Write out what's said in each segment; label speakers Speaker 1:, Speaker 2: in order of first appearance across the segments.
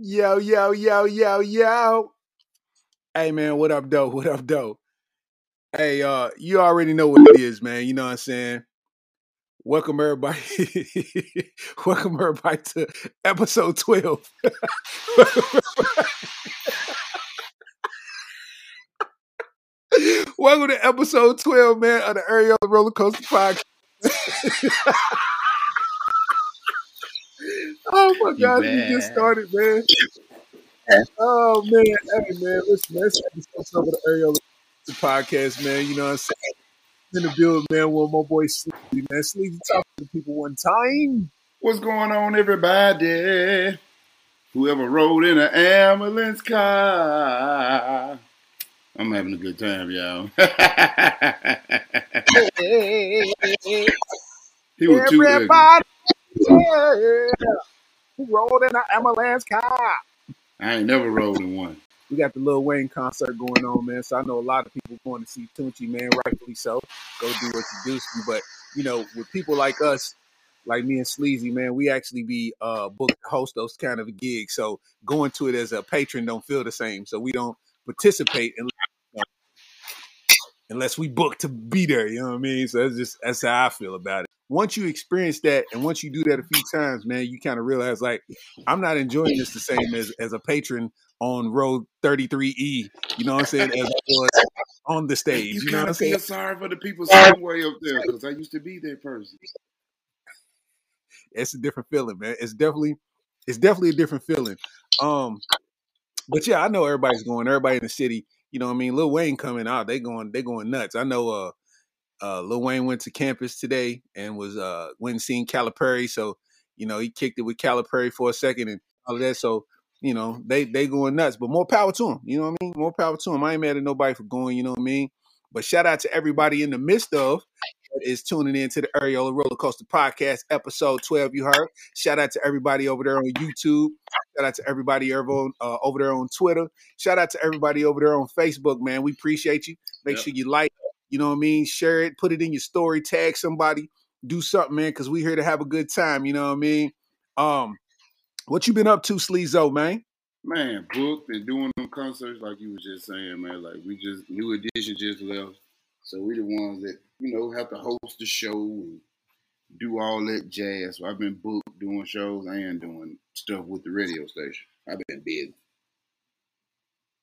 Speaker 1: Yo, yo, yo, yo, yo. Hey man, what up, though? What up, though? Hey, uh, you already know what it is, man. You know what I'm saying? Welcome everybody. Welcome everybody to episode 12. Welcome to episode 12, man, of the Areola Roller Coaster Podcast. oh my god, we just started, man. Oh man, hey man, listen, man, this episode of the Areola Podcast, man. You know what I'm saying? In the building, man, with my boy Sleepy, man. Sleepy, talk to the people one time.
Speaker 2: What's going on, everybody? Whoever rode in an ambulance car. I'm having a good time, y'all. he was too ugly.
Speaker 1: Yeah, who rolled in an ambulance car.
Speaker 2: I ain't never rolled in one.
Speaker 1: We got the Lil Wayne concert going on, man. So I know a lot of people going to see Tunechi, man. Rightfully so. Go do what you do. But you know, with people like us, like me and Sleazy, man, we actually be uh booked host those kind of gigs. So going to it as a patron don't feel the same. So we don't participate unless, you know, unless we book to be there. You know what I mean? So that's just that's how I feel about it. Once you experience that, and once you do that a few times, man, you kind of realize like I'm not enjoying this the same as as a patron on row 33E. You know what I'm saying? As I was on the stage.
Speaker 2: You,
Speaker 1: You, know what
Speaker 2: gotta
Speaker 1: I'm saying?
Speaker 2: sorry for the people somewhere up there because I used to be that person.
Speaker 1: It's a different feeling, man. It's definitely it's definitely a different feeling. Um, but yeah, I know everybody's going. Everybody in the city, you know what I mean? Lil Wayne coming out, they going they going nuts. I know uh uh Lil Wayne went to campus today and was uh went and seen Calipari, so you know he kicked it with Calipari for a second and all of that. So you know they they going nuts, but more power to him. You know what I mean? More power to him. I ain't mad at nobody for going. You know what I mean? But shout out to everybody in the midst of that is tuning in to the Areola Roller Coaster Podcast, episode 12. You heard. Shout out to everybody over there on YouTube. Shout out to everybody over on, uh, over there on Twitter. Shout out to everybody over there on Facebook, man. We appreciate you. Make
Speaker 2: Yep.
Speaker 1: sure you like, you know what I mean? Share it, put it in your story, tag somebody, do something, man, because we here to have a good time. You know what I mean? Um, what you been up to, Sleezo, man?
Speaker 2: Man, booked and doing them concerts like you was just saying, man. Like we just new edition just left, so we the ones that you know have to host the show and do all that jazz. So I've been booked doing shows and doing stuff with the radio station. I've been busy.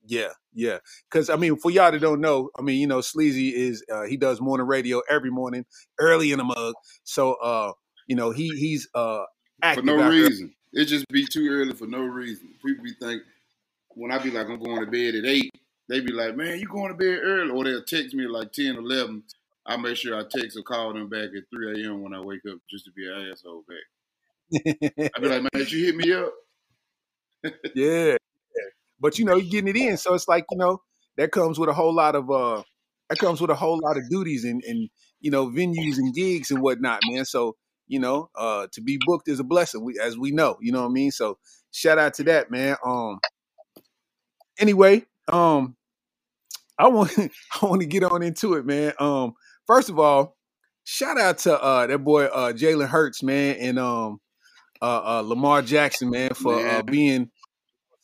Speaker 1: Yeah, yeah. Because I mean, for y'all that don't know, I mean, you know, Sleazy is uh, he does morning radio every morning, early in the mug. So, uh, you know, he he's uh
Speaker 2: for
Speaker 1: active
Speaker 2: no
Speaker 1: out there.
Speaker 2: reason. It just be too early for no reason. People be think when I be like I'm going to bed at eight, they be like, man, you going to bed early, or they'll text me at like 10, 11. I make sure I text or call them back at 3 a.m. when I wake up just to be an asshole back. I be like, man, did you hit me up?
Speaker 1: yeah, but you know, you're getting it in, so it's like you know that comes with a whole lot of uh that comes with a whole lot of duties and and you know venues and gigs and whatnot, man. So you know, uh to be booked is a blessing, we, as we know. You know what I mean? So shout out to that, man. Um. Anyway, um, I want I want to get on into it, man. Um, first of all, shout out to uh that boy uh Jalen Hurts, man, and um uh, uh Lamar Jackson, man, for uh, being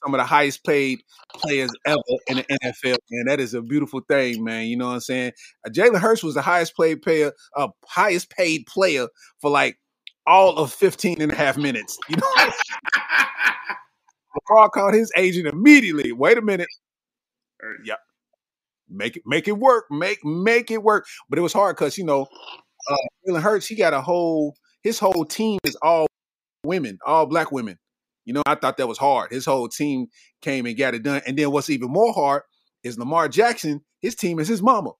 Speaker 1: some of the highest paid players ever in the NFL, man. That is a beautiful thing, man. You know what I'm saying? Uh, Jalen Hurts was the highest paid player, uh, highest paid player for like all of 15 and a half minutes. You know, Lamar called his agent immediately. Wait a minute. Yeah. Make it make it work. Make make it work. But it was hard because you know, uh Jalen Hurts, he got a whole his whole team is all women, all black women. You know, I thought that was hard. His whole team came and got it done. And then what's even more hard is Lamar Jackson, his team is his mama.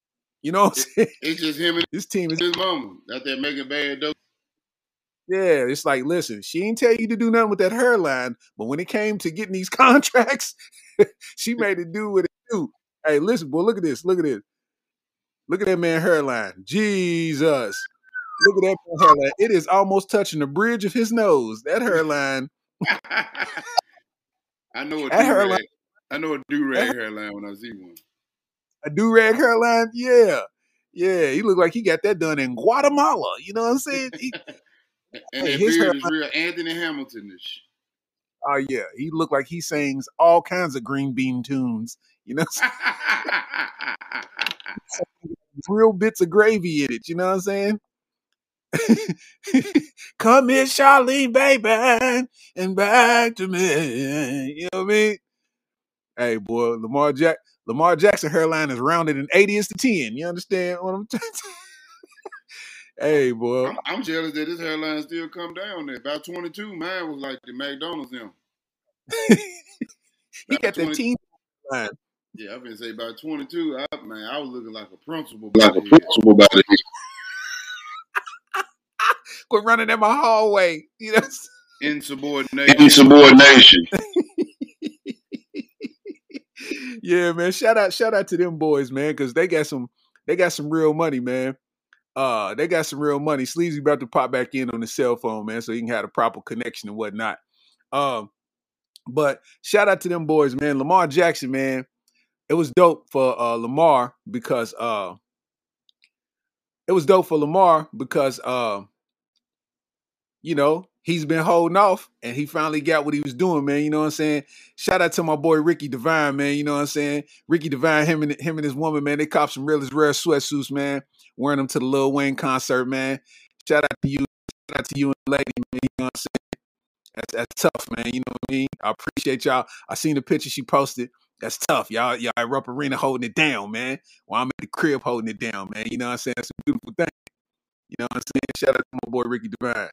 Speaker 1: You know what I'm saying?
Speaker 2: It's just him and
Speaker 1: His team is
Speaker 2: his mama out there making bad dope.
Speaker 1: yeah, it's like, listen, she didn't tell you to do nothing with that hairline, but when it came to getting these contracts, she made it do what it do. Hey, listen, boy, look at this. Look at this. Look at that man hairline. Jesus. Look at that man hairline. It is almost touching the bridge of his nose. That hairline.
Speaker 2: I know a
Speaker 1: That
Speaker 2: do
Speaker 1: hairline-
Speaker 2: rag. I know a do rag hairline when I see one.
Speaker 1: A do rag hairline? Yeah. Yeah. He looked like he got that done in Guatemala. You know what I'm saying? He-
Speaker 2: And
Speaker 1: Hey, his
Speaker 2: beard is real Anthony Hamilton-ish.
Speaker 1: Oh yeah, he looked like he sings all kinds of green bean tunes. You know, real bits of gravy in it. You know what I'm saying? Come here, Charlene, baby, and back to me. You know what I mean? Hey, boy, Lamar Jack Lamar Jackson hairline is rounded in 80 is to 10. You understand what I'm trying to Hey, boy.
Speaker 2: I'm, I'm, jealous that his hairline still come down there. About 22, mine was like the McDonald's him.
Speaker 1: he got 20, the team line.
Speaker 2: Yeah, I've been say about 22, I, man, I was looking like a principal.
Speaker 3: Like a principal by the
Speaker 1: Quit running in my hallway. You know?
Speaker 2: Insubordination.
Speaker 3: Insubordination.
Speaker 1: yeah, man. Shout out, shout out to them boys, man, because they got some they got some real money, man. Uh, they got some real money. Sleazy about to pop back in on the cell phone, man, so he can have a proper connection and whatnot. Um, but shout out to them boys, man. Lamar Jackson, man. It was dope for uh Lamar because uh it was dope for Lamar because uh you know, he's been holding off and he finally got what he was doing, man. You know what I'm saying? Shout out to my boy Ricky Divine, man. You know what I'm saying? Ricky Divine, him and him and his woman, man, they copped some realest rare sweatsuits, man. Wearing them to the Lil Wayne concert, man. Shout out to you, shout out to you and lady, man. You know what I'm saying? That's, that's tough, man. You know what I mean? I appreciate y'all. I seen the picture she posted. That's tough, y'all. Y'all at Rupp Arena holding it down, man. While I'm at the crib holding it down, man. You know what I'm saying? It's a beautiful thing. You know what I'm saying? Shout out to my boy Ricky Divine.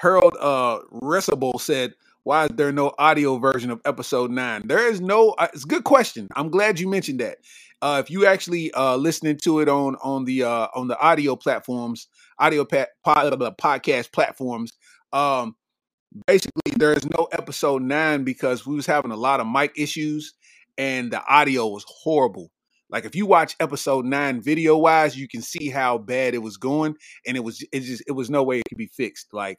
Speaker 1: Harold uh Resable said, "Why is there no audio version of episode nine? There is no. Uh, it's a good question. I'm glad you mentioned that. Uh, if you actually uh listening to it on on the uh on the audio platforms, audio pa- pod, podcast platforms, um, basically there is no episode nine because we was having a lot of mic issues and the audio was horrible. Like if you watch episode nine video wise, you can see how bad it was going, and it was it just it was no way it could be fixed. Like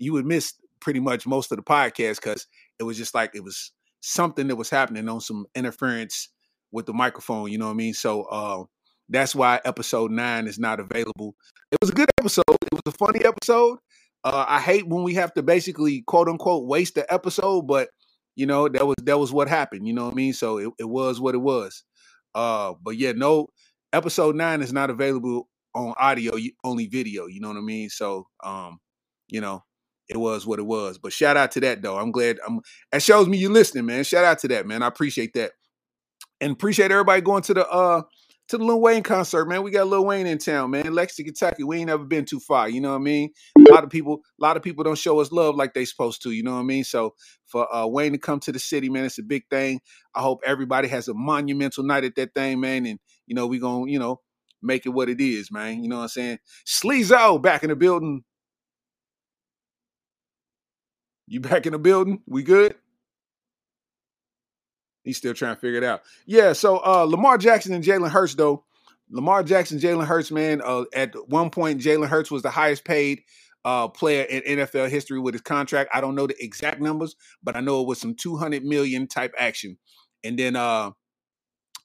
Speaker 1: you would miss pretty much most of the podcast because it was just like it was something that was happening on some interference with the microphone. You know what I mean? So uh, that's why episode nine is not available. It was a good episode. It was a funny episode. Uh, I hate when we have to basically quote unquote waste the episode, but you know that was that was what happened. You know what I mean? So it, it was what it was. Uh, but yeah, no, episode nine is not available on audio, only video. You know what I mean? So um, you know, it was what it was. But shout out to that though. I'm glad. I'm. That shows me you're listening, man. Shout out to that, man. I appreciate that, and appreciate everybody going to the uh to the Lil Wayne concert, man. We got Lil Wayne in town, man. Lexington, Kentucky. We ain't never been too far. You know what I mean? A lot of people, a lot of people don't show us love like they supposed to. You know what I mean? So for uh, Wayne to come to the city, man, it's a big thing. I hope everybody has a monumental night at that thing, man. And you know, we gonna, you know, make it what it is, man. You know what I'm saying? Sleezo back in the building. You back in the building? We good? He's still trying to figure it out. Yeah, so uh Lamar Jackson and Jalen Hurts, though. Lamar Jackson, Jalen Hurts, man. Uh, at one point, Jalen Hurts was the highest paid uh, player in NFL history with his contract. I don't know the exact numbers, but I know it was some 200 million type action. And then uh,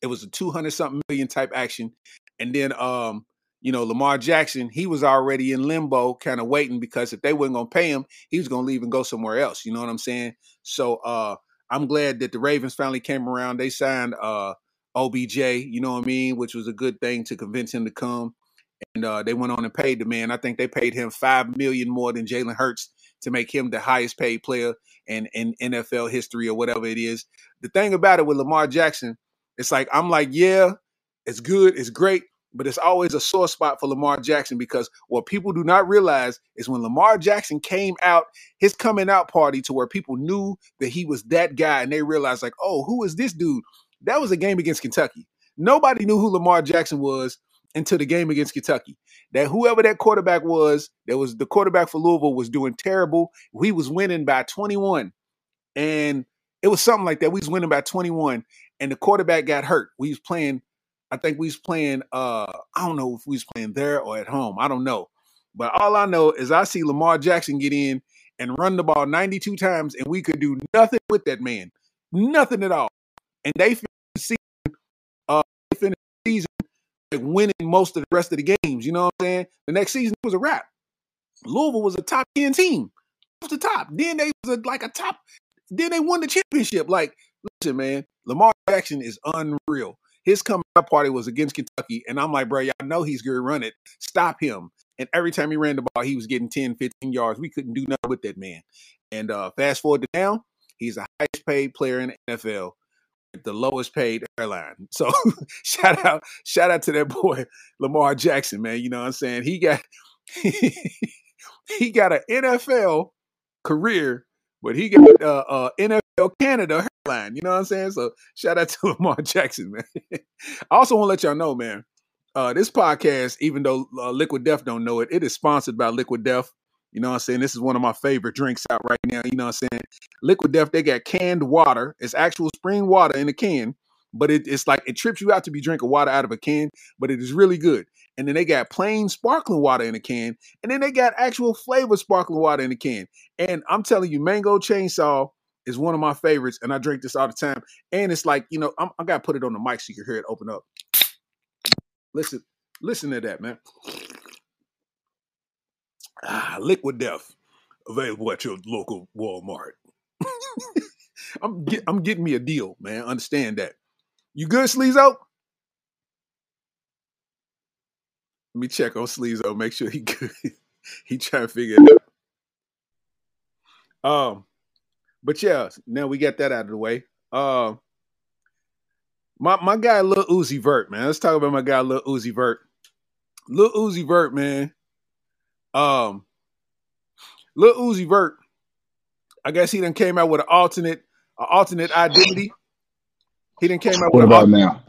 Speaker 1: it was a 200 something million type action. And then um, you know, Lamar Jackson, he was already in limbo, kind of waiting because if they weren't gonna pay him, he was gonna leave and go somewhere else. You know what I'm saying? So uh I'm glad that the Ravens finally came around. They signed uh OBJ, you know what I mean, which was a good thing to convince him to come. And uh they went on and paid the man. I think they paid him five million more than Jalen Hurts to make him the highest paid player in, in NFL history or whatever it is. The thing about it with Lamar Jackson, it's like I'm like, yeah, it's good, it's great, but it's always a sore spot for Lamar Jackson because what people do not realize is when Lamar Jackson came out, his coming out party to where people knew that he was that guy and they realized, like, oh, who is this dude? That was a game against Kentucky. Nobody knew who Lamar Jackson was until the game against Kentucky. That whoever that quarterback was, that was the quarterback for Louisville was doing terrible. We was winning by 21. And it was something like that. We was winning by 21 and the quarterback got hurt. We was playing I think we was playing. Uh, I don't know if we was playing there or at home. I don't know, but all I know is I see Lamar Jackson get in and run the ball 92 times, and we could do nothing with that man, nothing at all. And they finished the season, uh, they finished the season like winning most of the rest of the games. You know what I'm saying? The next season was a wrap. Louisville was a top 10 team. off the top. Then they was a, like a top. Then they won the championship. Like, listen, man, Lamar Jackson is unreal. His coming up party was against Kentucky, and I'm like, bro, y'all know he's gonna run it. Stop him. And every time he ran the ball, he was getting 10, 15 yards. We couldn't do nothing with that man. And uh, fast forward to now, he's the highest paid player in the NFL the lowest paid airline. So shout out, shout out to that boy Lamar Jackson, man. You know what I'm saying? He got he got an NFL career, but he got uh, uh, NFL Canada airline. You know what I'm saying? So shout out to Lamar Jackson, man. I also want to let y'all know, man. Uh, this podcast, even though uh, Liquid Death don't know it, it is sponsored by Liquid Death. You know what I'm saying? This is one of my favorite drinks out right now. You know what I'm saying? Liquid Death, they got canned water. It's actual spring water in a can, but it, it's like it trips you out to be drinking water out of a can, but it is really good. And then they got plain sparkling water in a can, and then they got actual flavored sparkling water in a can. And I'm telling you, Mango Chainsaw is one of my favorites, and I drink this all the time. And it's like, you know, I'm, I got to put it on the mic so you can hear it open up. Listen, listen to that, man. Ah, Liquid Death, available at your local Walmart. I'm get, I'm getting me a deal, man. Understand that. You good, Sleezo? Let me check on Sleezo, make sure he good. he trying to figure it out. Um, but yeah, now we got that out of the way. Uh, my my guy Lil Uzi Vert, man. Let's talk about my guy Lil Uzi Vert. Lil Uzi Vert, man. Um, Lil Uzi Vert. I guess he then came out with an alternate, an alternate identity. He didn't came out.
Speaker 4: What
Speaker 1: with
Speaker 4: about now?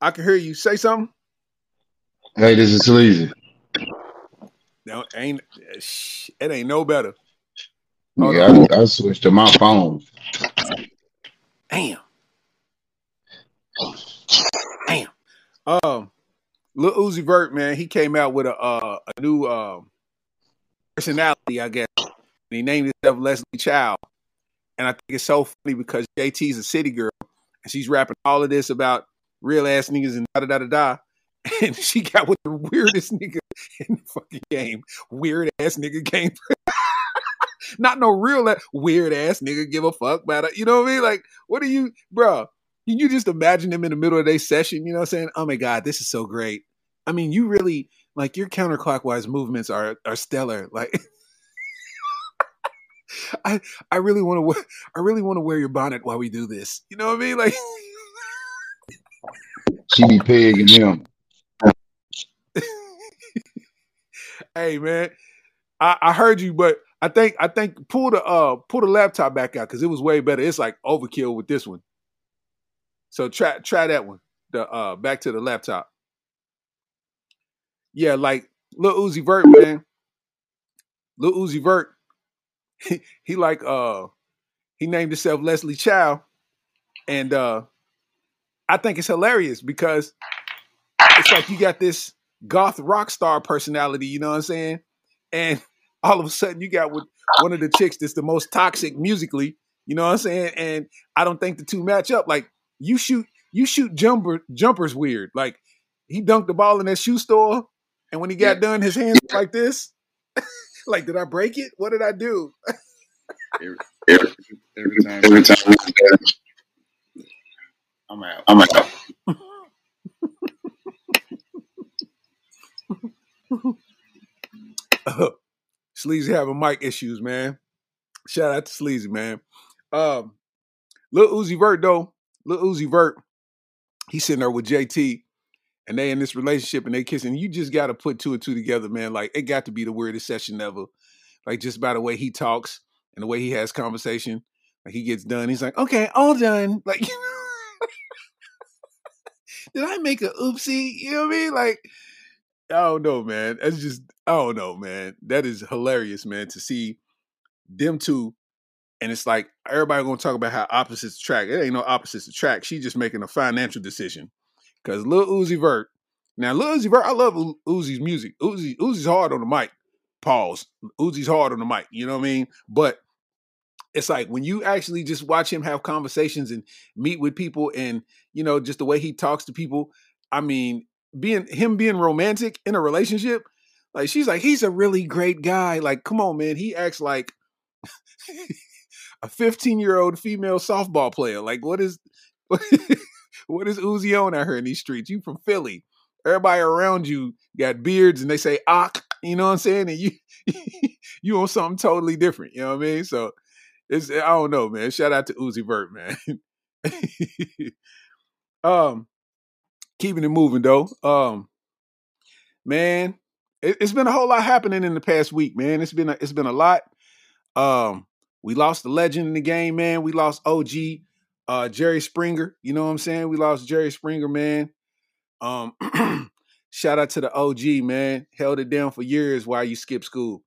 Speaker 1: I can hear you say something.
Speaker 4: Hey, this is Sleazy.
Speaker 1: No, ain't it ain't no better. Hold
Speaker 4: Yeah. I, I switched to my phone.
Speaker 1: Damn. Damn. Um, Lil Uzi Vert, man, he came out with a uh, a new um personality, I guess. And he named himself Leslie Chow. And I think it's so funny because JT's a city girl and she's rapping all of this about real ass niggas and da da da da da. And she got with the weirdest nigga in the fucking game. Weird ass nigga game. Not no real a- weird ass nigga give a fuck about it. You know what I mean? Like, what are you, bro? Can you just imagine them in the middle of their session? You know what I'm saying? Oh my God, this is so great. I mean, you really like your counterclockwise movements are are stellar. Like I I really want to wear I really want to wear your bonnet while we do this. You know what I mean? Like
Speaker 4: She be pegging him.
Speaker 1: hey man, I, I heard you, but I think I think pull the uh pull the laptop back out because it was way better. It's like overkill with this one. So try try that one. The uh back to the laptop. Yeah, like Lil Uzi Vert, man. Lil Uzi Vert, he, he like uh he named himself Leslie Chow, and uh I think it's hilarious because it's like you got this goth rock star personality, you know what I'm saying? And all of a sudden you got with one of the chicks that's the most toxic musically, you know what I'm saying? And I don't think the two match up. Like you shoot you shoot jumper jumpers weird. Like he dunked the ball in that shoe store, and when he got
Speaker 2: Yeah.
Speaker 1: done, his hands were like this. like, did I break it? What did I do?
Speaker 2: Every,
Speaker 3: Every,
Speaker 2: every time
Speaker 3: every time we do that,
Speaker 2: I'm out.
Speaker 3: I'm out. Uh-huh.
Speaker 1: Sleazy having mic issues, man. Shout out to Sleazy, man. Um, Lil Uzi Vert though, Lil Uzi Vert, he's sitting there with JT, and they in this relationship and they kissing. You just got to put two and two together, man. Like it got to be the weirdest session ever. Like just by the way he talks and the way he has conversation. Like he gets done, he's like, "Okay, all done." Like, did I make a oopsie? You know what I mean? Like, I don't know, man. That's just I don't know, man. That is hilarious, man, to see them two. And it's like everybody gonna talk about how opposites attract. It ain't no opposites attract. She just making a financial decision. Cause Lil Uzi Vert. Now Lil Uzi Vert, I love Uzi's music. Uzi, Uzi's hard on the mic. Pause. Uzi's hard on the mic. You know what I mean? But it's like when you actually just watch him have conversations and meet with people and you know just the way he talks to people i mean being him being romantic in a relationship Like she's like, he's a really great guy. Like, come on, man. He acts like a 15 year old female softball player. Like, what is what is Uzi on out here in these streets? You from Philly. Everybody around you got beards and they say "ak," you know what I'm saying? And you you on something totally different. You know what I mean? So it's I don't know, man. Shout out to Uzi Vert, man. um, keeping it moving though. Um, man, it, has been a whole lot happening in the past week, man. It's been a, it's been a lot. Um, we lost the legend in the game, man. We lost OG uh, Jerry Springer. You know what I'm saying? We lost Jerry Springer, man. Um, shout out to the OG, man. Held it down for years while you skipped school.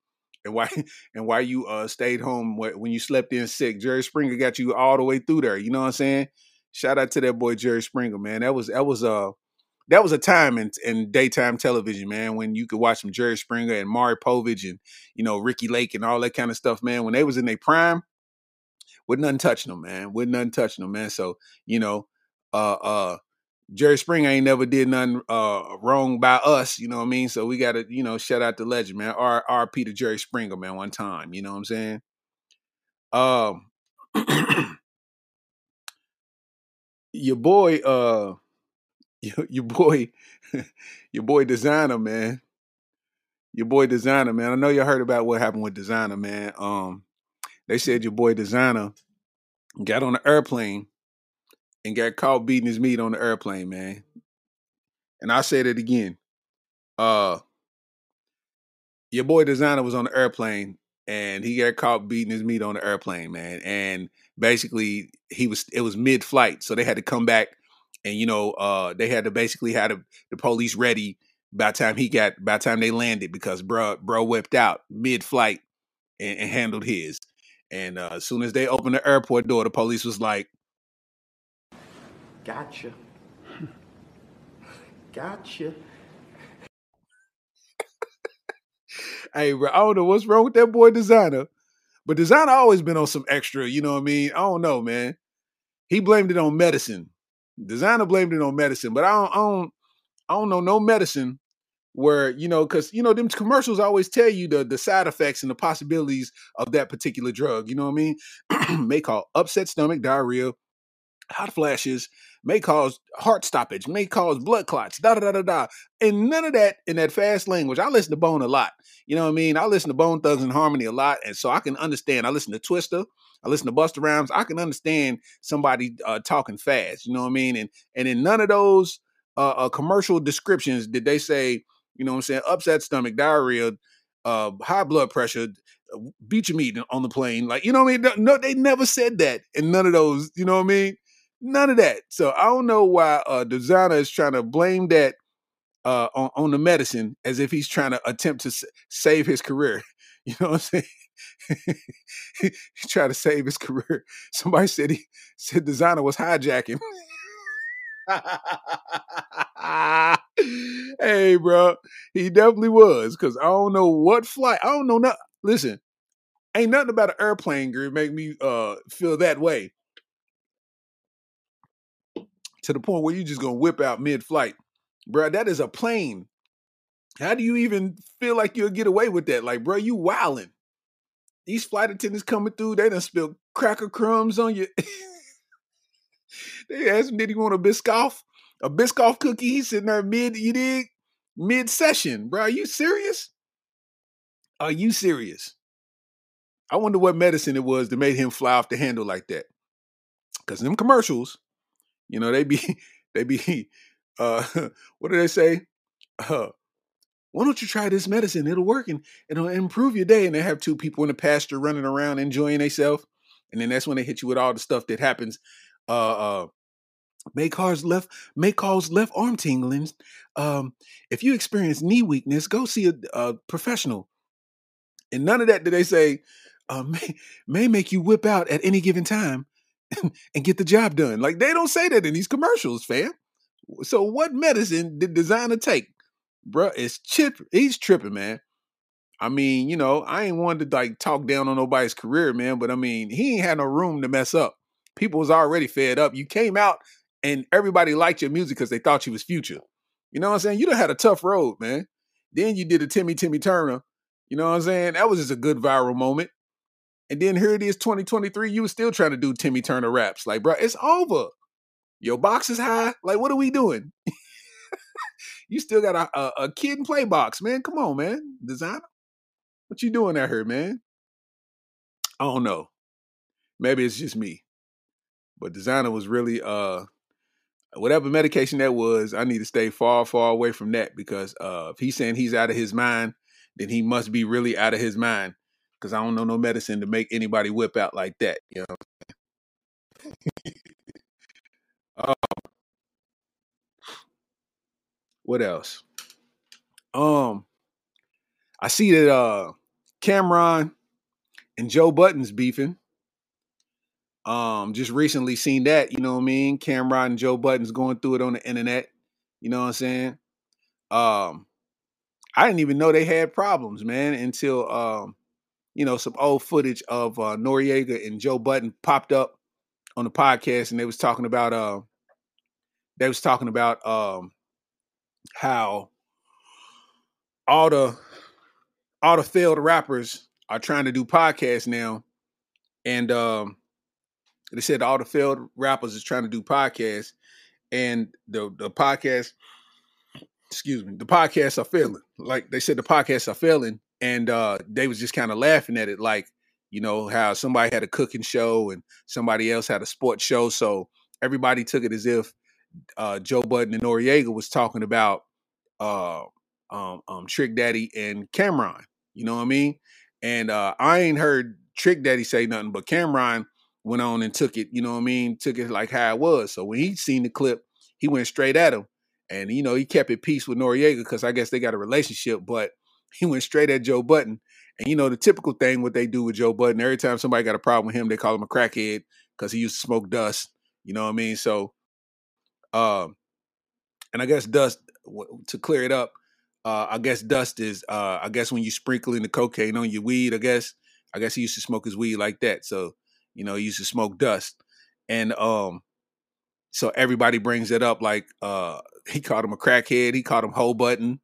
Speaker 1: And why and why you uh stayed home when you slept in sick. Jerry Springer got you all the way through there. You know what I'm saying? Shout out to that boy Jerry Springer, man. That was that was uh that was a time in, in daytime television, man, when you could watch some Jerry Springer and Maury Povich and you know Ricki Lake and all that kind of stuff, man. When they was in their prime, with nothing touching them, man. With nothing touching them, man. So you know, uh, uh, Jerry Springer ain't never did nothing uh wrong by us, you know what I mean? So we gotta, you know, shout out the legend, man. R R P to Jerry Springer, man, one time, you know what I'm saying? Um your boy, uh your, your boy, your boy Desiigner, man. Your boy Desiigner, man. I know you heard about what happened with Desiigner, man. Um, they said your boy Desiigner got on the airplane and got caught beating his meat on the airplane, man. And I said it again. Uh your boy Desiigner was on the airplane and he got caught beating his meat on the airplane, man. And basically he was it was mid-flight, so they had to come back and you know, uh they had to basically had the, the police ready by the time he got by the time they landed because bro bro whipped out mid-flight and, and handled his. And uh, as soon as they opened the airport door, the police was like,
Speaker 5: Gotcha. gotcha.
Speaker 1: hey, bro, I don't know what's wrong with that boy Desiigner, but Desiigner always been on some extra. You know what I mean? I don't know, man. He blamed it on medicine. Desiigner blamed it on medicine, but I don't, I don't, I don't know no medicine where you know because you know them commercials always tell you the the side effects and the possibilities of that particular drug. You know what I mean? May cause upset stomach, diarrhea, hot flashes, may cause heart stoppage, may cause blood clots, da da da da da. And none of that in that fast language. I listen to Bone a lot. You know what I mean? I listen to Bone Thugs and Harmony a lot. And so I can understand. I listen to Twista. I listen to Busta Rhymes. I can understand somebody uh, talking fast. You know what I mean? And and in none of those uh, uh, commercial descriptions did they say, you know what I'm saying, upset stomach, diarrhea, uh, high blood pressure, your meat on the plane. Like, you know what I mean? No, they never said that in none of those, you know what I mean? None of that. So I don't know why uh Desiigner is trying to blame that uh on, on the medicine as if he's trying to attempt to s- save his career. You know what I'm saying? he tried to save his career. Somebody said he said Desiigner was hijacking. hey, bro, he definitely was. Cause I don't know what flight. I don't know. Not listen. Ain't nothing about an airplane girl make me uh feel that way to the point where you just gonna whip out mid-flight, bro. That is a plane. How do you even feel like you'll get away with that? Like, bro, you wilding. These flight attendants coming through, they done spilled cracker crumbs on you. they asked him, did he want a Biscoff? A Biscoff cookie? He's sitting there mid, you dig? Mid session, bro. Are you serious? Are you serious? I wonder what medicine it was that made him fly off the handle like that. Cause them commercials, you know, they be they be uh what do they say? Uh why don't you try this medicine? It'll work and it'll improve your day. And they have two people in the pasture running around enjoying themselves. And then that's when they hit you with all the stuff that happens. Uh uh may cause left may cause left arm tingling. Um, if you experience knee weakness, go see a, a professional. And none of that did they say uh, may, may make you whip out at any given time and get the job done. Like they don't say that in these commercials, fam. So what medicine did Desiigner take? Bruh, it's chip. He's tripping, man. I mean, you know, I ain't wanted to like talk down on nobody's career, man, but I mean, he ain't had no room to mess up. People was already fed up. You came out and everybody liked your music because they thought you was future. You know what I'm saying? You done had a tough road, man. Then you did a Timmy Timmy Turner. You know what I'm saying? That was just a good viral moment. And then here it is, 2023. You were still trying to do Timmy Turner raps. Like, bro, it's over. Your box is high. Like, what are we doing? You still got a, a, a kid and play box, man. Come on, man. Desiigner. What you doing out here, man? I don't know. Maybe it's just me. But Desiigner was really uh whatever medication that was, I need to stay far, far away from that because uh if he's saying he's out of his mind, then he must be really out of his mind. Cause I don't know no medicine to make anybody whip out like that. You know. What I'm saying? Um, what else? Um, I see that uh Cam'ron and Joe Budden's beefing. Um, just recently seen that, you know what I mean? Cam'ron and Joe Budden's going through it on the internet. You know what I'm saying? Um, I didn't even know they had problems, man, until um, you know, some old footage of uh Noriega and Joe Budden popped up on the podcast and they was talking about uh they was talking about um how all the all the failed rappers are trying to do podcasts now. And um they said all the failed rappers is trying to do podcasts. And the the podcast excuse me the podcasts are failing. Like they said the podcasts are failing. And uh they was just kind of laughing at it like you know how somebody had a cooking show and somebody else had a sports show. So everybody took it as if uh joe budden and noriega was talking about uh um, um trick daddy and Cam'ron. you know what i mean and uh i ain't heard trick daddy say nothing but Cam'ron went on and took it you know what i mean took it like how it was so when he seen the clip he went straight at him and you know he kept it peace with noriega because i guess they got a relationship but he went straight at Joe Budden. And you know, the typical thing what they do with Joe Budden, every time somebody got a problem with him, they call him a crackhead because he used to smoke dust. You know what I mean? So um and I guess dust to clear it up, uh I guess dust is uh I guess when you sprinkle in the cocaine on your weed, I guess I guess he used to smoke his weed like that. So, you know, he used to smoke dust. And um so everybody brings it up like uh he called him a crackhead, he called him hoe button,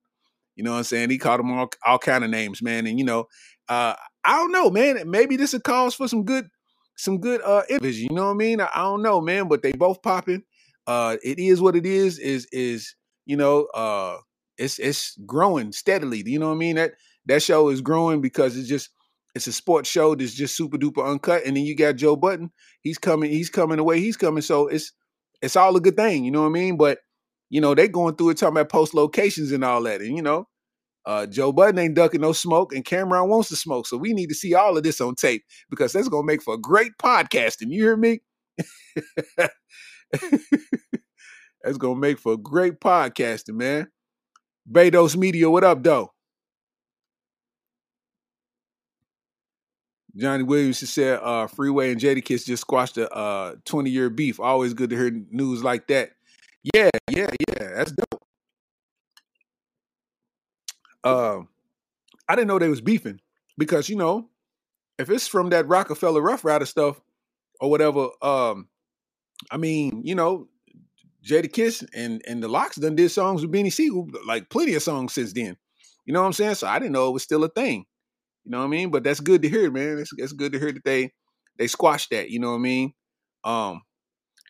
Speaker 1: you know what I'm saying? He called him all all kind of names, man. And you know, uh, I don't know, man. Maybe this is cause for some good, some good uh vision. You know what I mean? I, I, don't know, man. But they both popping. Uh, it is what it is. Is is you know, uh, it's it's growing steadily. Do you know what I mean? That that show is growing because it's just it's a sports show that's just super duper uncut. And then you got Joe Budden. He's coming. He's coming the way he's coming. So it's it's all a good thing. You know what I mean? But you know, they going through it talking about post locations and all that. And you know, uh, Joe Budden ain't ducking no smoke, and Cam'ron wants to smoke. So we need to see all of this on tape because that's gonna make for a great podcasting. You hear me? that's gonna make for a great podcasting, man. Bedos Media, what up, though? Johnny Williams said uh, Freeway and Jadakiss just squashed a uh, 20 year beef. Always good to hear news like that. Yeah, yeah, yeah. That's dope. Um, I didn't know they was beefing because you know, if it's from that Roc-A-Fella Ruff Ryder stuff or whatever, um, I mean, you know, Jadakiss and and the Lox done did songs with Beanie Sigel, like plenty of songs since then. You know what I'm saying? So I didn't know it was still a thing. You know what I mean? But that's good to hear, man. It's, it's good to hear that they they squashed that. You know what I mean? Um,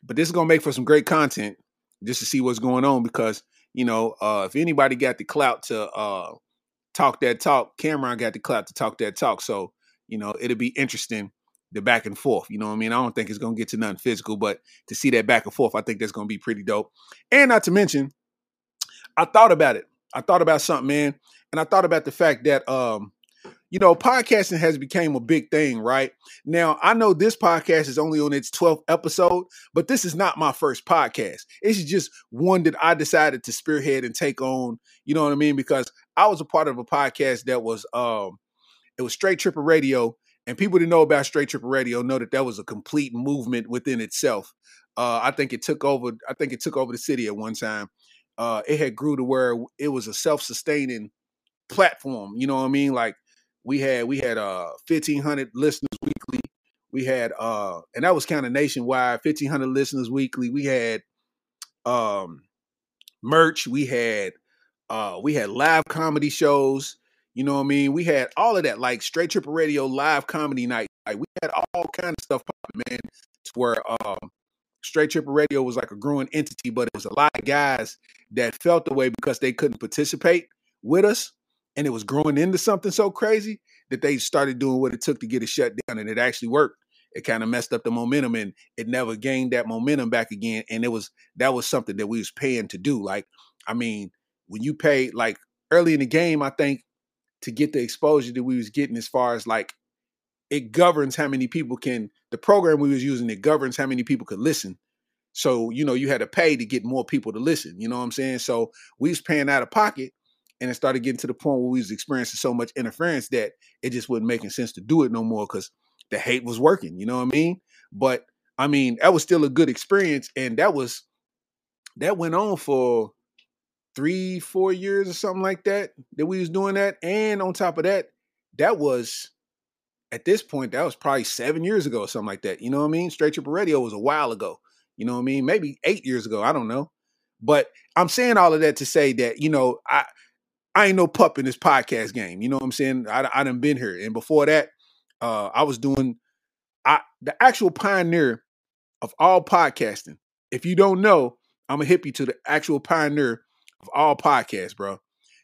Speaker 1: but this is gonna make for some great content just to see what's going on because you know, uh, if anybody got the clout to uh, talk that talk, Cam'ron got the clout to talk that talk. So, you know, it'll be interesting the back and forth. You know what I mean? I don't think it's gonna get to nothing physical, but to see that back and forth, I think that's gonna be pretty dope. And not to mention, I thought about it. I thought about something, man, and I thought about the fact that um, you know, podcasting has become a big thing, right? Now, I know this podcast is only on its 12th episode, but this is not my first podcast. It's just one that I decided to spearhead and take on, you know what I mean? Because I was a part of a podcast that was um it was Straight Tripper Radio, and people that know about Straight Tripper Radio know that that was a complete movement within itself. Uh, I think it took over. I think it took over the city at one time. Uh, it had grew to where it was a self-sustaining platform. You know what I mean? Like we had we had uh 1500 listeners weekly we had uh and that was kind of nationwide 1500 listeners weekly we had um merch we had Uh, we had live comedy shows. You know what I mean? We had all of that, like Straight Triple Radio live comedy night. Like we had all kind of stuff popping, man. To where um, Straight Triple Radio was like a growing entity, but it was a lot of guys that felt the way because they couldn't participate with us, and it was growing into something so crazy that they started doing what it took to get it shut down, and it actually worked. It kind of messed up the momentum, and it never gained that momentum back again. And it was that was something that we was paying to do. Like, I mean, when you pay like early in the game, I think to get the exposure that we was getting as far as like it governs how many people can the program we was using it governs how many people could listen. So you know you had to pay to get more people to listen you know what i'm saying? So we was paying out of pocket and it started getting to the point where we was experiencing so much interference that it just wasn't making sense to do it no more because the hate was working you know what i mean? But i mean that was still a good experience and that was that went on for three, four years or something like that that we was doing that. And on top of that, that was at this point, that was probably seven years ago or something like that. You know what I mean? Straight Triple Radio was a while ago. You know what I mean? Maybe eight years ago. I don't know. But I'm saying all of that to say that, you know, I I ain't no pup in this podcast game. You know what I'm saying? I, I done been here. And before that, uh, I was doing I the actual pioneer of all podcasting. If you don't know, I'm gonna hip you to the actual pioneer of all podcasts, bro.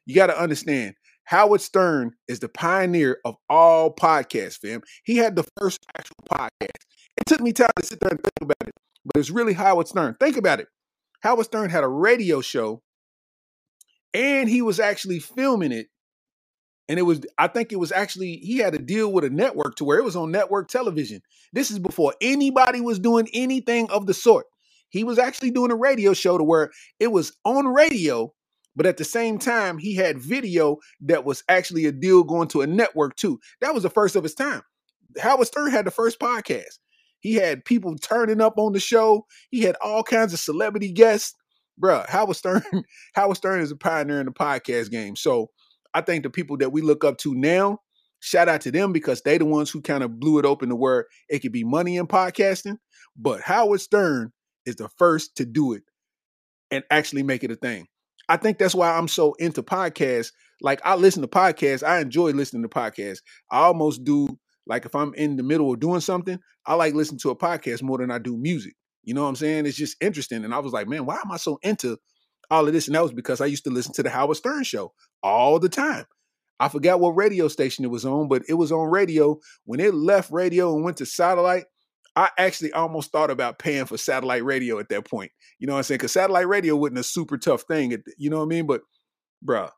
Speaker 1: You got to understand, Howard Stern is the pioneer of all podcasts, fam. He had the first actual podcast. It took me time to sit there and think about it, but it's really Howard Stern. Think about it. Howard Stern had a radio show, and he was actually filming it. And it was, I think it was actually, he had a deal with a network to where it was on network television. This is before anybody was doing anything of the sort. He was actually doing a radio show to where it was on radio, but at the same time, he had video that was actually a deal going to a network too. That was the first of his time. Howard Stern had the first podcast. He had people turning up on the show. He had all kinds of celebrity guests. Bruh, Howard Stern, Howard Stern is a pioneer in the podcast game. So I think the people that we look up to now, shout out to them because they the ones who kind of blew it open to where it could be money in podcasting. But Howard Stern is the first to do it and actually make it a thing. I think that's why I'm so into podcasts. Like I listen to podcasts, I enjoy listening to podcasts. I almost do like if I'm in the middle of doing something, I like listening to a podcast more than I do music. You know what I'm saying? It's just interesting. And I was like, man, why am I so into all of this? And that was because I used to listen to the Howard Stern show all the time. I forgot what radio station it was on, but it was on radio. When it left radio and went to satellite, I actually almost thought about paying for satellite radio at that point. You know what I'm saying? Because satellite radio wasn't a super tough thing. You know what I mean? But, bruh,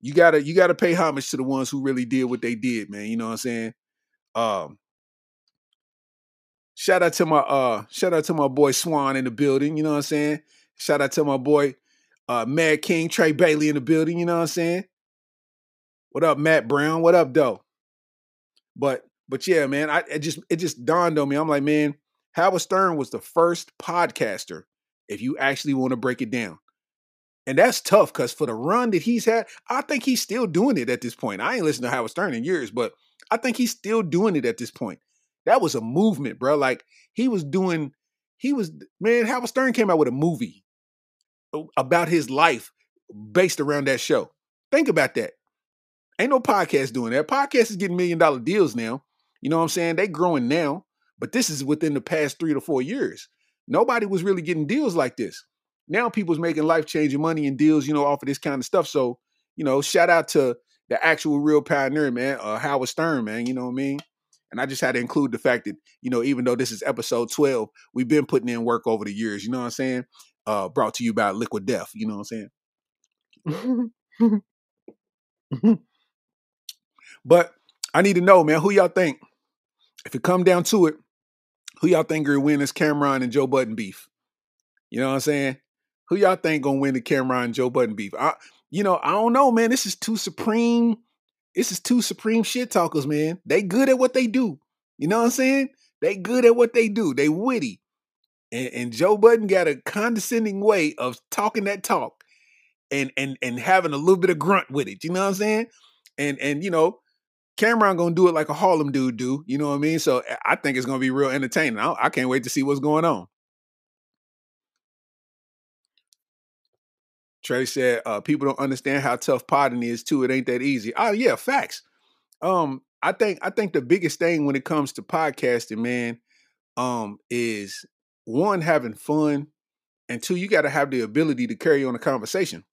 Speaker 1: you gotta you gotta pay homage to the ones who really did what they did, man. You know what I'm saying? Um, shout out to my uh shout out to my boy Swan in the building. You know what I'm saying? Shout out to my boy uh Mad King Trey Bailey in the building. You know what I'm saying? What up, Matt Brown? What up, though? But but yeah, man, I it just it just dawned on me. I'm like, man, Howard Stern was the first podcaster, if you actually want to break it down. And that's tough because for the run that he's had, I think he's still doing it at this point. I ain't listened to Howard Stern in years, but I think he's still doing it at this point. That was a movement, bro. Like he was doing, he was, man, Howard Stern came out with a movie about his life based around that show. Think about that. Ain't no podcast doing that. Podcast is getting million dollar deals now. You know what I'm saying? They growing now, but this is within the past three to four years. Nobody was really getting deals like this. Now people's making life changing money and deals, you know, off of this kind of stuff. So, you know, shout out to the actual real pioneer, man, uh, Howard Stern, man. You know what I mean? And I just had to include the fact that, you know, even though this is episode 12, we've been putting in work over the years. You know what I'm saying? Uh, brought to you by Liquid Death. You know what I'm saying? but I need to know, man, who y'all think if it come down to it, who y'all think gonna win this Cam'ron and Joe Budden beef? You know what I'm saying? Who y'all think gonna win the Cam'ron and Joe Budden beef? I, you know, I don't know, man. This is two supreme. This is two supreme shit talkers, man. They good at what they do. You know what I'm saying? They good at what they do. They witty. And, and Joe Budden got a condescending way of talking that talk and and and having a little bit of grunt with it. You know what I'm saying? And and you know, Cam'ron gonna do it like a Harlem dude do. You know what I mean? So I think it's gonna be real entertaining. I, I can't wait to see what's going on. Trey said, uh, people don't understand how tough potting is too. It ain't that easy. Oh yeah, facts. Um, I think I think the biggest thing when it comes to podcasting, man, um, is one having fun, and two, you got to have the ability to carry on a conversation.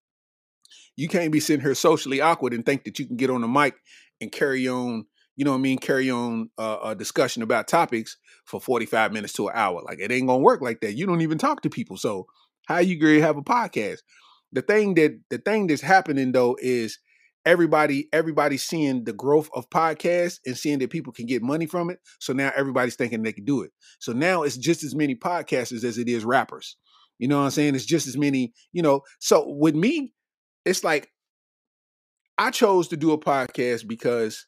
Speaker 1: You can't be sitting here socially awkward and think that you can get on the mic and carry on, you know what I mean, carry on uh, a discussion about topics for 45 minutes to an hour. Like it ain't gonna work like that. You don't even talk to people. So how you gonna have a podcast? The thing that the thing that's happening though is everybody everybody's seeing the growth of podcasts and seeing that people can get money from it. So now everybody's thinking they can do it. So now it's just as many podcasters as it is rappers. You know what I'm saying? It's just as many, you know. So with me, it's like I chose to do a podcast because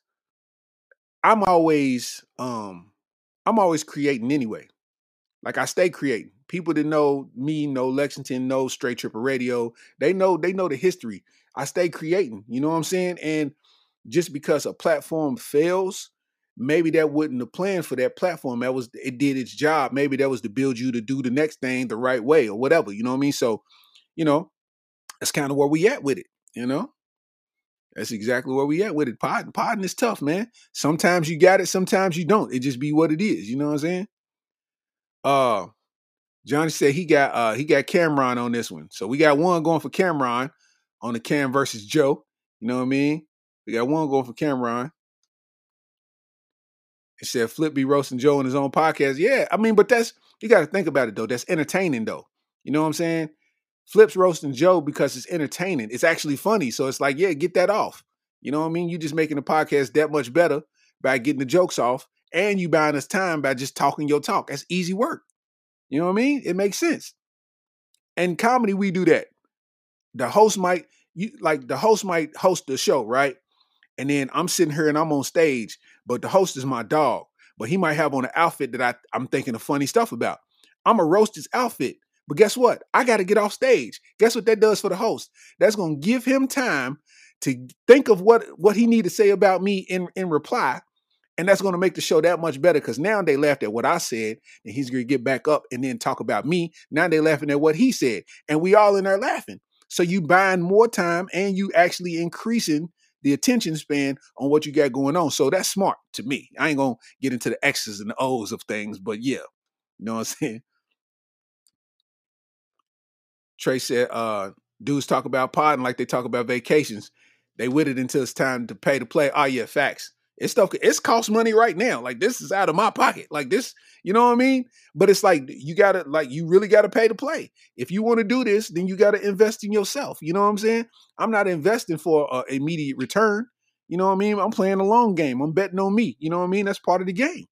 Speaker 1: I'm always um I'm always creating anyway. Like I stay creating. People that know me, know Lexington, know Straight Tripper Radio. They know they know the history. I stay creating. You know what I'm saying? And just because a platform fails, maybe that wasn't the plan for that platform. That was it did its job. Maybe that was to build you to do the next thing the right way or whatever. You know what I mean? So, you know, that's kind of where we at with it. You know, that's exactly where we at with it. Podding, podding is tough, man. Sometimes you got it, sometimes you don't. It just be what it is. You know what I'm saying? Uh, Johnny said he got uh he got Cam'ron on this one. So we got one going for Cam'ron on the Cam versus Joe. You know what I mean? We got one going for Cam'ron. It said Flip be roasting Joe on his own podcast. Yeah, I mean, but that's you got to think about it though. That's entertaining though. You know what I'm saying? Flip's roasting Joe because it's entertaining. It's actually funny. So it's like, yeah, get that off. You know what I mean? You're just making the podcast that much better by getting the jokes off, and you buying us time by just talking your talk. That's easy work. You know what I mean? It makes sense. And comedy, we do that. The host might you like the host might host the show, right? And then I'm sitting here and I'm on stage, but the host is my dog. But he might have on an outfit that I, I'm thinking of funny stuff about. I'm a roast his outfit. But guess what? I got to get off stage. Guess what that does for the host? That's going to give him time to think of what what he need to say about me in in reply, and that's going to make the show that much better. Because now they laughed at what I said, and he's going to get back up and then talk about me. Now they laughing at what he said, and we all in there laughing. So you buying more time, and you actually increasing the attention span on what you got going on. So that's smart to me. I ain't gonna get into the X's and the O's of things, but yeah, you know what I'm saying. Trey said, uh, dudes talk about podding like they talk about vacations. They with it until it's time to pay to play. Oh yeah, facts. It's stuff. It's cost money right now. Like this is out of my pocket. Like this, you know what I mean? But it's like you gotta, like you really gotta pay to play. If you want to do this, then you gotta invest in yourself. You know what I'm saying? I'm not investing for immediate return. You know what I mean? I'm playing a long game. I'm betting on me. You know what I mean? That's part of the game.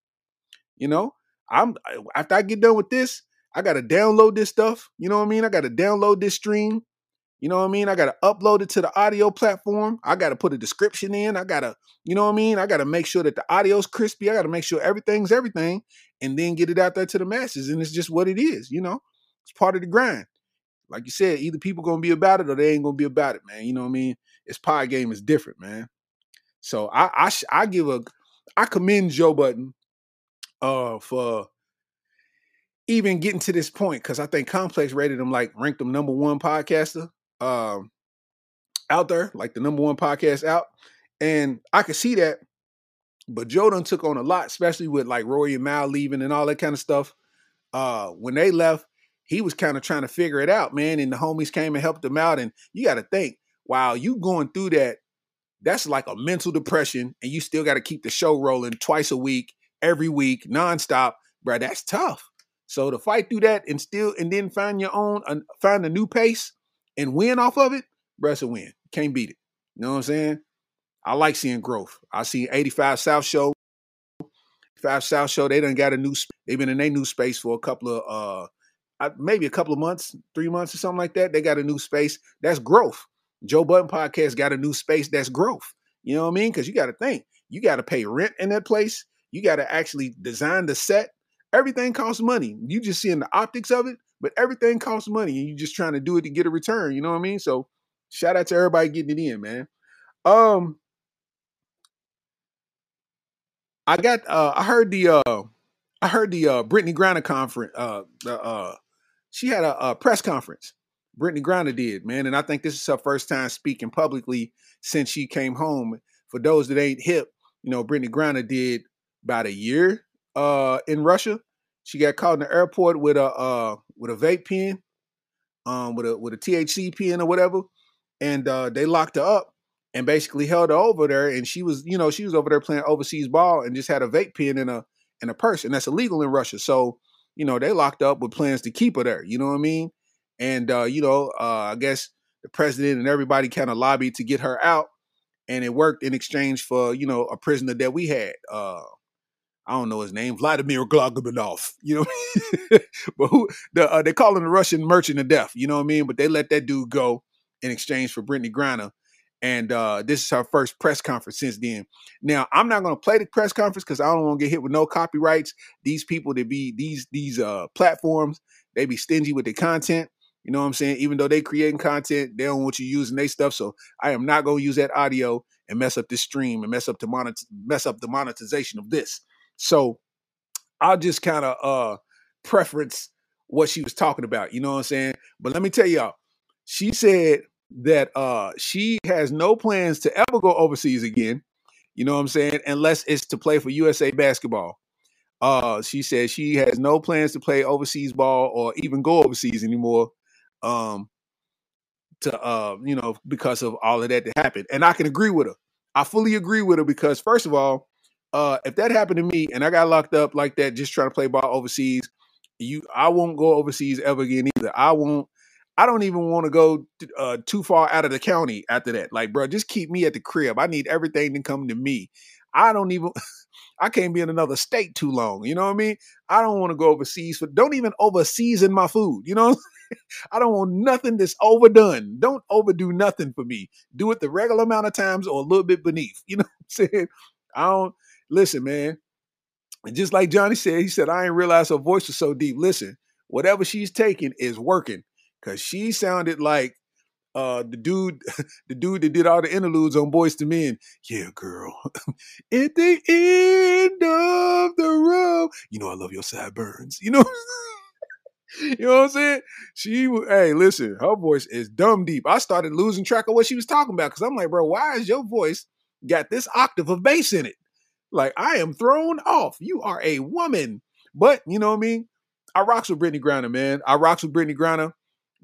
Speaker 1: You know, I'm after I get done with this, I got to download this stuff. You know what I mean? I got to download this stream. You know what I mean? I got to upload it to the audio platform. I got to put a description in. I got to, you know what I mean? I got to make sure that the audio's crispy. I got to make sure everything's everything and then get it out there to the masses. And it's just what it is, you know? It's part of the grind. Like you said, either people to be about it or they ain't to be about it, man. You know what I mean? It's pod game is different, man. So I I, I give a I commend Joe Budden uh for even getting to this point because I think Complex rated him like ranked him number one podcaster um, out there, like the number one podcast out, and I could see that. But Joe done took on a lot, especially with like Rory and Mal leaving and all that kind of stuff. Uh, when they left, he was kind of trying to figure it out, man. And the homies came and helped him out. And you got to think, while you going through that, that's like a mental depression, and you still got to keep the show rolling twice a week, every week, nonstop, bro. That's tough. So to fight through that and still and then find your own uh, find a new pace and win off of it, bruh, a win. Can't beat it. You know what I'm saying? I like seeing growth. I see 85 South Show. Five South Show, they done got a new. They've been in their new space for a couple of, uh, maybe a couple of months, three months or something like that. They got a new space. That's growth. Joe Budden podcast got a new space. That's growth. You know what I mean? Because you got to think, you got to pay rent in that place. You got to actually design the set. Everything costs money. You just seeing the optics of it, but everything costs money, and you just trying to do it to get a return. You know what I mean? So shout out to everybody getting it in, man. Um, I got uh I heard the uh I heard the uh Brittney Griner conference uh the uh she had a, a press conference Brittney Griner did, man. And I think this is her first time speaking publicly since she came home. For those that ain't hip, you know, Brittney Griner did about a year uh, in Russia. She got caught in the airport with a uh, with a vape pen, um, with a with a THC pen or whatever, and uh, they locked her up and basically held her over there. And she was, you know, she was over there playing overseas ball and just had a vape pen in a in a purse, and that's illegal in Russia. So, you know, they locked up with plans to keep her there. You know what I mean? And uh, you know, uh, I guess the president and everybody kind of lobbied to get her out, and it worked in exchange for you know a prisoner that we had. Uh, I don't know his name, Vladimir Glogobinov. You know, but who the, uh, they call him the Russian merchant of death. You know what I mean? But they let that dude go in exchange for Brittney Griner. And uh, this is our first press conference since then. Now, I'm not going to play the press conference because I don't want to get hit with no copyrights. These people, they be these these uh, platforms, they be stingy with their content. You know what I'm saying? Even though they creating content, they don't want you using their stuff. So I am not going to use that audio and mess up this stream and mess up the monet- mess up the monetization of this. So I'll just kind of uh preference what she was talking about. You know what I'm saying? But let me tell y'all, she said that uh she has no plans to ever go overseas again. You know what I'm saying? Unless it's to play for USA basketball. Uh, she said she has no plans to play overseas ball or even go overseas anymore um to uh you know because of all of that that happened and i can agree with her i fully agree with her because first of all uh if that happened to me and i got locked up like that just trying to play ball overseas you i won't go overseas ever again either i won't i don't even want to go uh, too far out of the county after that like bro just keep me at the crib i need everything to come to me i don't even I can't be in another state too long. You know what I mean? I don't want to go overseas but don't even overseason my food. You know, I don't want nothing that's overdone. Don't overdo nothing for me. Do it the regular amount of times or a little bit beneath. You know what I'm saying? I don't listen, man. And just like Johnny said, he said, I didn't realize her voice was so deep. Listen, whatever she's taking is working. Cause she sounded like uh the dude the dude that did all the interludes on Boyz II Men yeah girl at the end of the road you know i love your sideburns you know you know what i'm saying she hey listen her voice is dumb deep i started losing track of what she was talking about because i'm like bro why is your voice got this octave of bass in it like i am thrown off you are a woman but you know what i mean i rocks with brittney griner man i rocks with brittney griner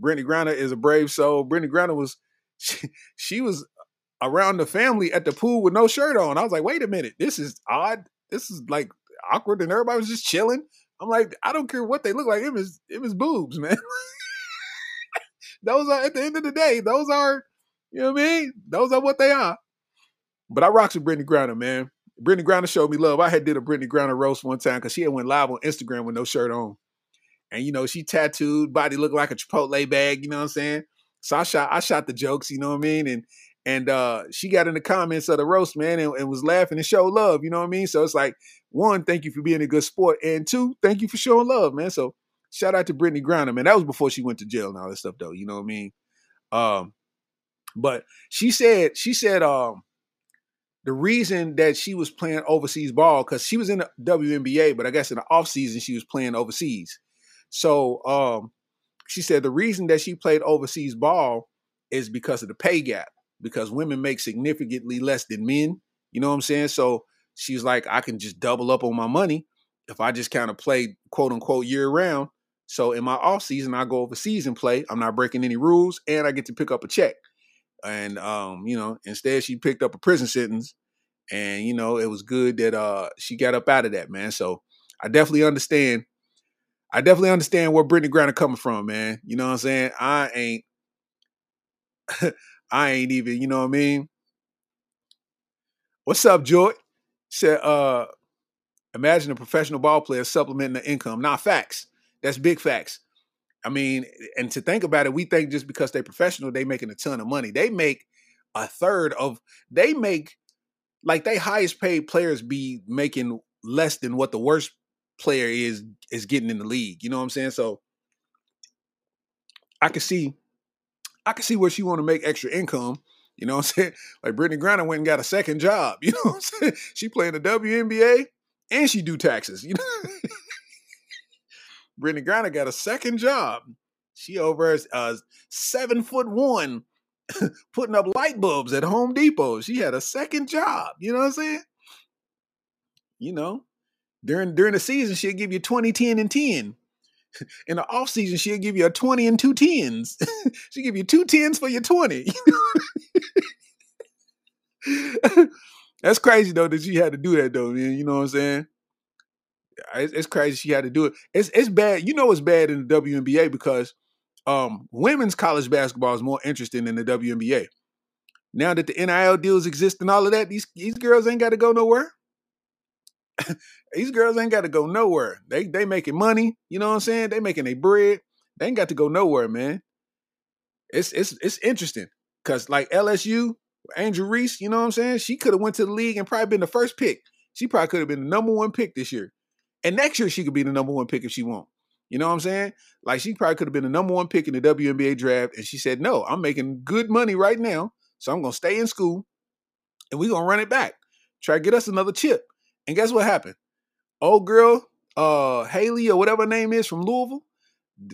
Speaker 1: Brittney Griner is a brave soul. Brittney Griner was she, she was around the family at the pool with no shirt on. I was like, wait a minute, this is odd. This is like awkward, and everybody was just chilling. I'm like, I don't care what they look like. It was it was boobs, man. those are at the end of the day, those are, you know what I mean? Those are what they are. But I rocks with Brittney Griner, man. Brittney Griner showed me love. I had did a Brittney Griner roast one time because she had went live on Instagram with no shirt on and you know she tattooed, body looked like a Chipotle bag. You know what I'm saying? So I shot I shot the jokes. You know what I mean? And and uh, she got in the comments of the roast, man, and, and, was laughing and showed love. You know what I mean? So it's like one, thank you for being a good sport, and two, thank you for showing love, man. So shout out to Brittney Griner, man. That was before she went to jail and all that stuff, though. You know what I mean? Um, but she said she said um the reason that she was playing overseas ball because she was in the WNBA, but I guess in the off season she was playing overseas. So um, she said the reason that she played overseas ball is because of the pay gap, because women make significantly less than men. You know what I'm saying? So she's like, I can just double up on my money if I just kind of play quote unquote year round. So in my off season, I go overseas and play. I'm not breaking any rules, and I get to pick up a check. And um, you know, instead she picked up a prison sentence, and you know, it was good that uh she got up out of that, man. So I definitely understand I definitely understand where Brittney Grant Griner coming from, man. You know what I'm saying? I ain't I ain't even, you know what I mean? What's up, Joy? Said uh imagine a professional ball player supplementing the income. Not facts. That's big facts. I mean, and to think about it, we think just because they're professional, they making a ton of money. They make a third of they make like they highest paid players be making less than what the worst player is is getting in the league. You know what I'm saying? So I can see I can see where she want to make extra income. You know what I'm saying? Like Brittney Griner went and got a second job. You know what I'm saying? She playing the WNBA and she do taxes. You know, Brittney Griner got a second job. She over uh, seven foot one, putting up light bulbs at Home Depot. She had a second job. You know what I'm saying? You know, during during the season, she'll give you 20, 10, and 10. In the off season, she'll give you a 20 and two tens. she'll give you two tens for your 20. That's crazy though that she had to do that though, man. You know what I'm saying? It's, crazy she had to do it. It's it's bad. You know it's bad in the WNBA because um women's college basketball is more interesting than the WNBA. Now that the NIL deals exist and all of that, these these girls ain't got to go nowhere. these girls ain't got to go nowhere. They they making money. You know what I'm saying? They making a bread. They ain't got to go nowhere, man. It's it's it's interesting because like LSU, Angel Reese, you know what I'm saying? She could have went to the league and probably been the first pick. She probably could have been the number one pick this year. And next year she could be the number one pick if she won't. You know what I'm saying? Like she probably could have been the number one pick in the WNBA draft. And she said, no, I'm making good money right now. So I'm gonna stay in school and we're gonna run it back. Try to get us another chip. And guess what happened? Old girl, uh, Haley or whatever name is from Louisville,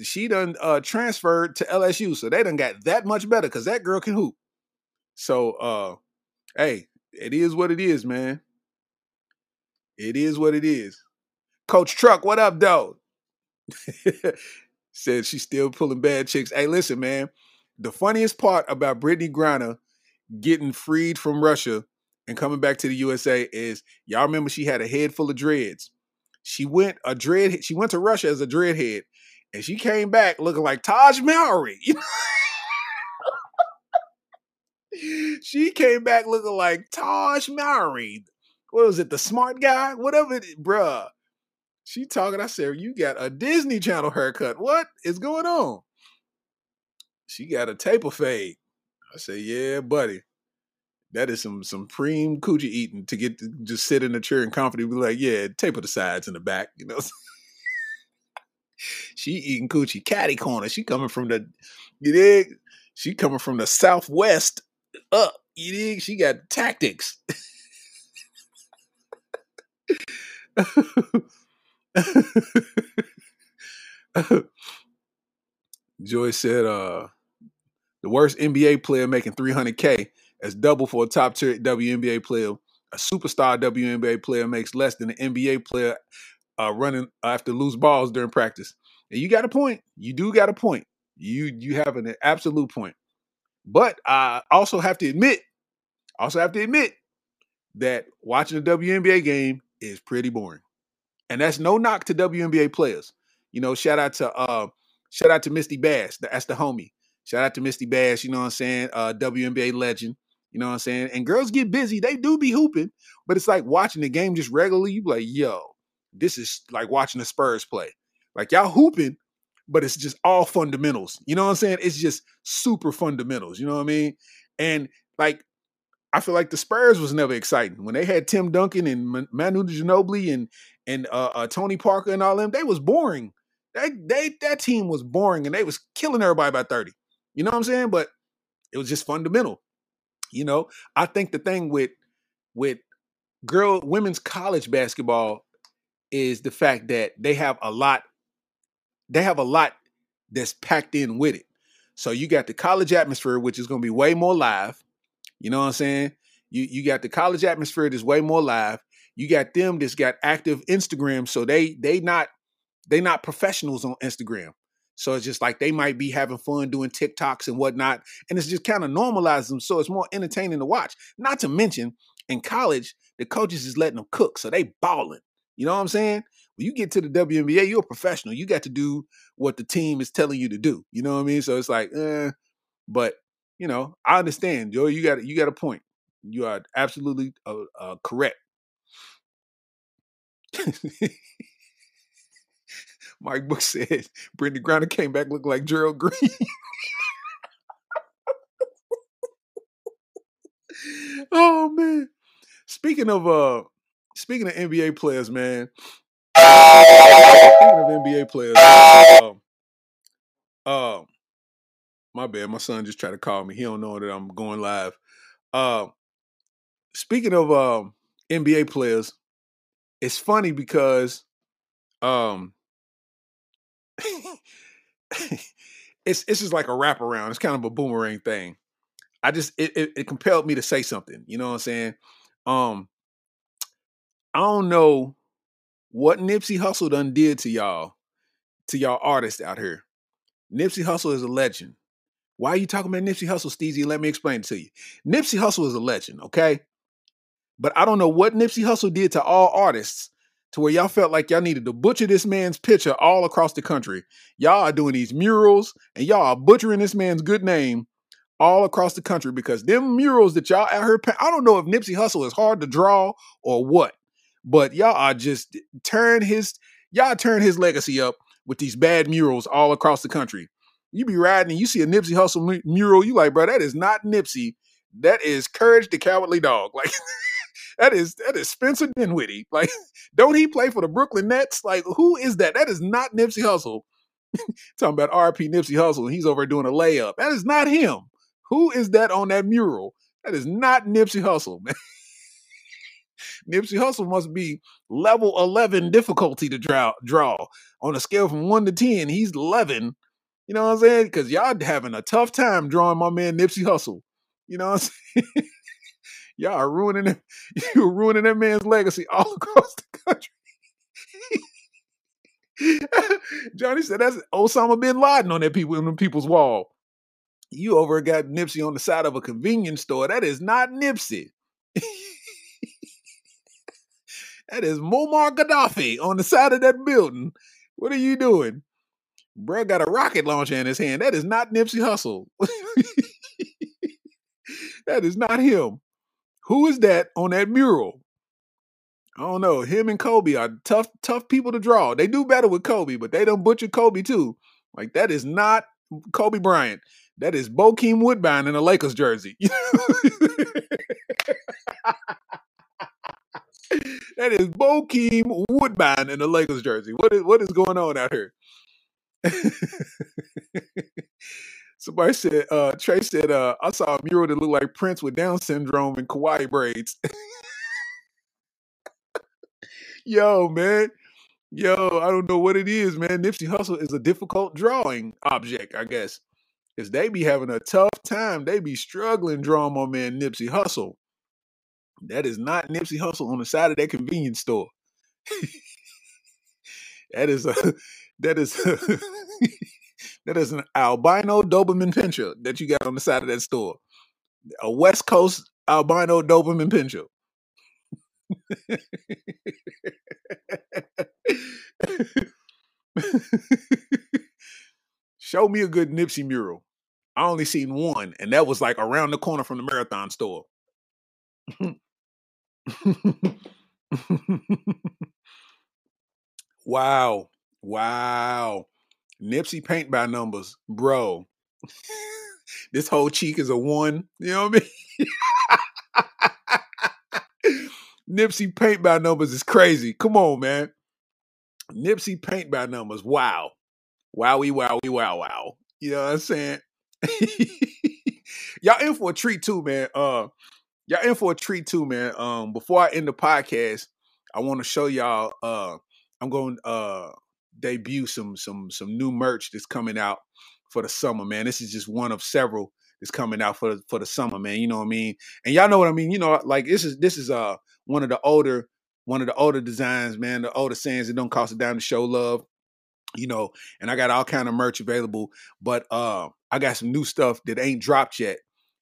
Speaker 1: she done uh transferred to LSU. So they done got that much better because that girl can hoop. So uh hey, it is what it is, man. It is what it is. Coach Truck, what up, though? Said she's still pulling bad chicks. Hey, listen, man. The funniest part about Brittney Griner getting freed from Russia and coming back to the USA is y'all remember she had a head full of dreads. She went a dread. She went to Russia as a dreadhead, and she came back looking like Taj Mowry. she came back looking like Taj Mowry. What was it? The smart guy? Whatever, it, bruh. She talking. I said, "You got a Disney Channel haircut. What is going on?" She got a taper fade. I said, "Yeah, buddy, that is some some preem coochie eating to get to just sit in a chair and comfortably be like, yeah, taper the sides and the back, you know." she eating coochie catty corner. She coming from the, you dig? She coming from the southwest up. You dig? She got tactics. Joy said, uh, the worst NBA player making 300K as double for a top tier WNBA player. A superstar WNBA player makes less than an NBA player uh, running after loose balls during practice. And you got a point. You do got a point. You you have an absolute point. But I also have to admit, also have to admit that watching a WNBA game is pretty boring. And that's no knock to WNBA players. You know, shout out to uh shout out to Mistie Bass, that's the homie. Shout out to Mistie Bass, you know what I'm saying? Uh WNBA legend. You know what I'm saying? And girls get busy. They do be hooping, but it's like watching the game just regularly. You like, yo, this is like watching the Spurs play. Like y'all hooping, but it's just all fundamentals. You know what I'm saying? It's just super fundamentals. You know what I mean? And like I feel like the Spurs was never exciting when they had Tim Duncan and Manu Ginobili and and uh, uh, Tony Parker and all them. They was boring. They they that team was boring and they was killing everybody by thirty. You know what I'm saying? But it was just fundamental. You know, I think the thing with with girl women's college basketball is the fact that they have a lot. They have a lot that's packed in with it. So you got the college atmosphere, which is going to be way more live. You know what I'm saying? You you got the college atmosphere that's way more live. You got them that's got active Instagram, so they they not they not professionals on Instagram. So it's just like they might be having fun doing TikToks and whatnot, and it's just kind of normalizes them. So it's more entertaining to watch. Not to mention, in college, the coaches is letting them cook, so they balling. You know what I'm saying? When you get to the WNBA, you're a professional. You got to do what the team is telling you to do. You know what I mean? So it's like, eh. But you know, I understand, Joe. You got you got a point. You are absolutely uh, uh, correct. Mike Book said Brittney Griner came back looking like Gerald Green. oh man. Speaking of uh speaking of NBA players, man. Speaking of NBA players, um, um my bad. My son just tried to call me. He don't know that I'm going live. Uh, speaking of um, NBA players, it's funny because um, it's it's just like a wraparound. It's kind of a boomerang thing. I just it, it, it compelled me to say something. You know what I'm saying? Um, I don't know what Nipsey Hussle done did to y'all, to y'all artists out here. Nipsey Hussle is a legend. Why are you talking about Nipsey Hussle, Steezy? Let me explain it to you. Nipsey Hussle is a legend, okay? But I don't know what Nipsey Hussle did to all artists to where y'all felt like y'all needed to butcher this man's picture all across the country. Y'all are doing these murals and y'all are butchering this man's good name all across the country because them murals that y'all out here, I don't know if Nipsey Hussle is hard to draw or what, but y'all are just turn his y'all turn his legacy up with these bad murals all across the country. You be riding and you see a Nipsey Hussle mural, you like, bro, that is not Nipsey. That is Courage the Cowardly Dog. Like that is that is Spencer Dinwiddie. Like, don't he play for the Brooklyn Nets? Like, who is that? That is not Nipsey Hussle. Talking about RP Nipsey Hussle, and he's over doing a layup. That is not him. Who is that on that mural? That is not Nipsey Hussle, man. Nipsey Hussle must be level 11 difficulty to draw, draw. On a scale from 1 to 10, he's 11. You know what I'm saying? Because y'all having a tough time drawing my man Nipsey Hussle. You know what I'm saying? Y'all are ruining it. You're ruining that man's legacy all across the country. Johnny said that's Osama bin Laden on that people on people's wall. You over got Nipsey on the side of a convenience store. That is not Nipsey. that is Muammar Gaddafi on the side of that building. What are you doing? Bro got a rocket launcher in his hand. That is not Nipsey Hussle. that is not him. Who is that on that mural? I don't know. Him and Kobe are tough, tough people to draw. They do better with Kobe, but they don't butcher Kobe too. Like that is not Kobe Bryant. That is Bokeem Woodbine in a Lakers jersey. that is Bokeem Woodbine in a Lakers jersey. What is what is going on out here? Somebody said, uh, Trey said, uh, I saw a mural that looked like Prince with Down syndrome and kawaii braids. Yo, man. Yo, I don't know what it is, man. Nipsey Hussle is a difficult drawing object, I guess. Because they be having a tough time. They be struggling drawing my man Nipsey Hussle. That is not Nipsey Hussle on the side of that convenience store. that is a that is a, that is an albino Doberman pinscher that you got on the side of that store. A West Coast albino Doberman pinscher. Show me a good Nipsey mural. I only seen one, and that was like around the corner from the marathon store. wow. Wow. Nipsey paint by numbers, bro. this whole cheek is a one. You know what I mean? Nipsey paint by numbers is crazy. Come on, man. Nipsey paint by numbers. Wow. Wowie, wowie, wow, we wow. Wow. You know what I'm saying? y'all in for a treat too, man. Uh, y'all in for a treat too, man. Um, before I end the podcast, I want to show y'all. Uh, I'm going uh debut some some some new merch that's coming out for the summer, man. This is just one of several that's coming out for for the summer, man. You know what I mean? And y'all know what I mean. You know, like this is this is uh one of the older one of the older designs, man. The older sayings that don't cost a dime to show love you know, and I got all kind of merch available. But uh, I got some new stuff that ain't dropped yet.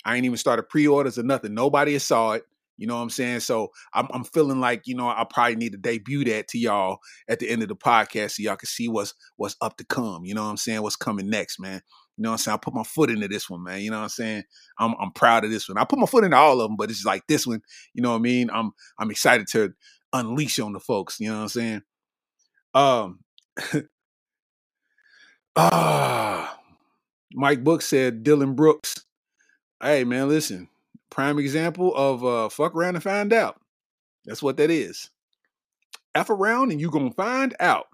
Speaker 1: I ain't even started pre-orders or nothing. Nobody has saw it. You know what I'm saying? So I'm, I'm feeling like you know I probably need to debut that to y'all at the end of the podcast so y'all can see what's what's up to come. You know what I'm saying? What's coming next, man? You know what I'm saying? I put my foot into this one, man. You know what I'm saying? I'm I'm proud of this one. I put my foot into all of them, but it's like this one. You know what I mean? I'm I'm excited to unleash on the folks. You know what I'm saying? Um, Ah, Mike Book said Dillon Brooks. Hey man, listen. Prime example of uh fuck around and find out. That's what that is. F around and you gonna find out.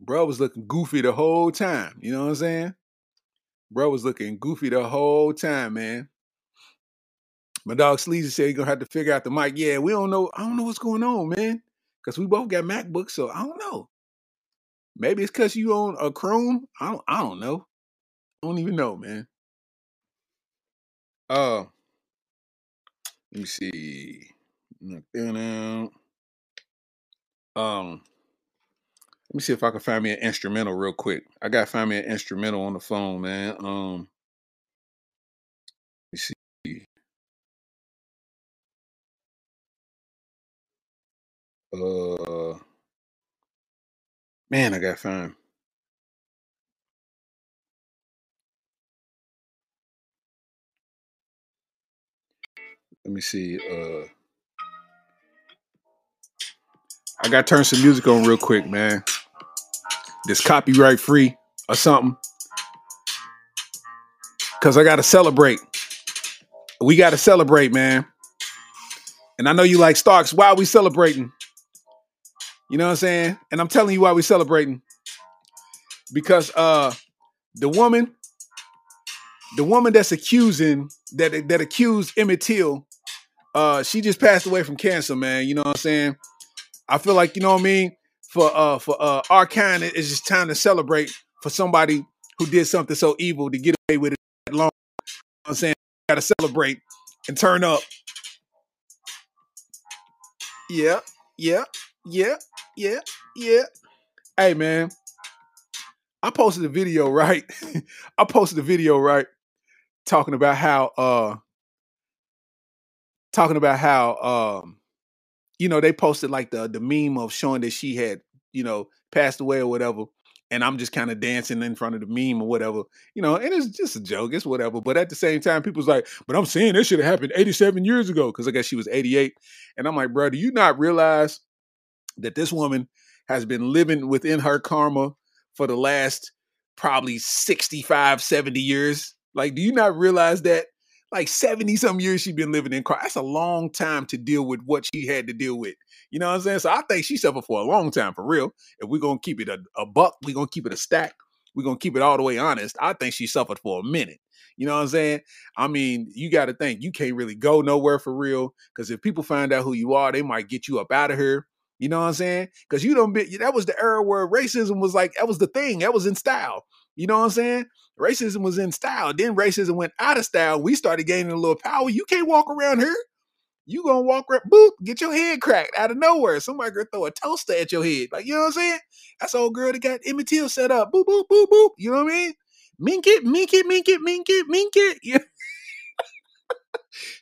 Speaker 1: Bro was looking goofy the whole time. You know what I'm saying? Bro was looking goofy the whole time, man. My dog Sleazy said you're gonna have to figure out the mic. Yeah, we don't know. I don't know what's going on, man. Cause we both got MacBooks, so I don't know. Maybe it's because you own a Chrome. I don't. I don't know. I don't even know, man. Uh, let me see. Knock that out. Um, let me see if I can find me an instrumental real quick. I gotta find me an instrumental on the phone, man. Um, let me see. Uh, man, I gotta find. Let me see. Uh, I gotta turn some music on real quick, man. This copyright free or something. Cause I gotta celebrate. We gotta celebrate, man. And I know you like Starks. Why are we celebrating? You know what I'm saying? And I'm telling you why we celebrating. Because uh the woman, the woman that's accusing that that accused Emmett Till, uh, she just passed away from cancer, man. You know what I'm saying? I feel like, you know what I mean? For uh for uh our kind, it's just time to celebrate for somebody who did something so evil to get away with it that long. You know what I'm saying? Gotta celebrate and turn up. Yeah, yeah, yeah, yeah, yeah. Hey man, I posted a video, right? I posted a video, right? Talking about how uh talking about how um you know they posted like the the meme of showing that she had you know passed away or whatever and i'm just kind of dancing in front of the meme or whatever you know and it's just a joke it's whatever but at the same time people's like but i'm saying this should have happened 87 years ago because i guess she was 88 and i'm like bro do you not realize that this woman has been living within her karma for the last probably 65 70 years? Like do you not realize that like 70 some years she's been living in car. That's a long time to deal with what she had to deal with. You know what I'm saying? So I think she suffered for a long time for real. If we're gonna keep it a, a buck, we're gonna keep it a stack, we're gonna keep it all the way honest. I think she suffered for a minute. You know what I'm saying? I mean, you gotta think you can't really go nowhere for real. Cause if people find out who you are, they might get you up out of here. You know what I'm saying? Because you don't be that was the era where racism was like that was the thing, that was in style. You know what I'm saying? Racism was in style. Then racism went out of style. We started gaining a little power. You can't walk around here. You gonna walk around, boop, get your head cracked out of nowhere. Somebody gonna throw a toaster at your head. Like, you know what I'm saying? That's old girl that got Emmett Till set up. Boop, boop, boop, boop. You know what I mean? Mink it, mink it, mink it, mink it, mink it. Yeah.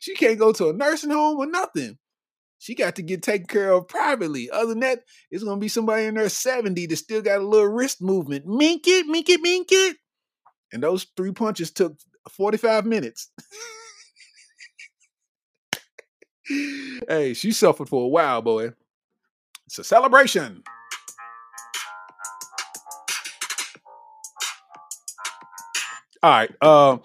Speaker 1: she can't go to a nursing home or nothing. She got to get taken care of privately. Other than that, it's gonna be somebody in their 70 that still got a little wrist movement. Mink it, mink it, mink it. And those three punches took 45 minutes. hey, she suffered for a while, boy. It's a celebration. All right. Um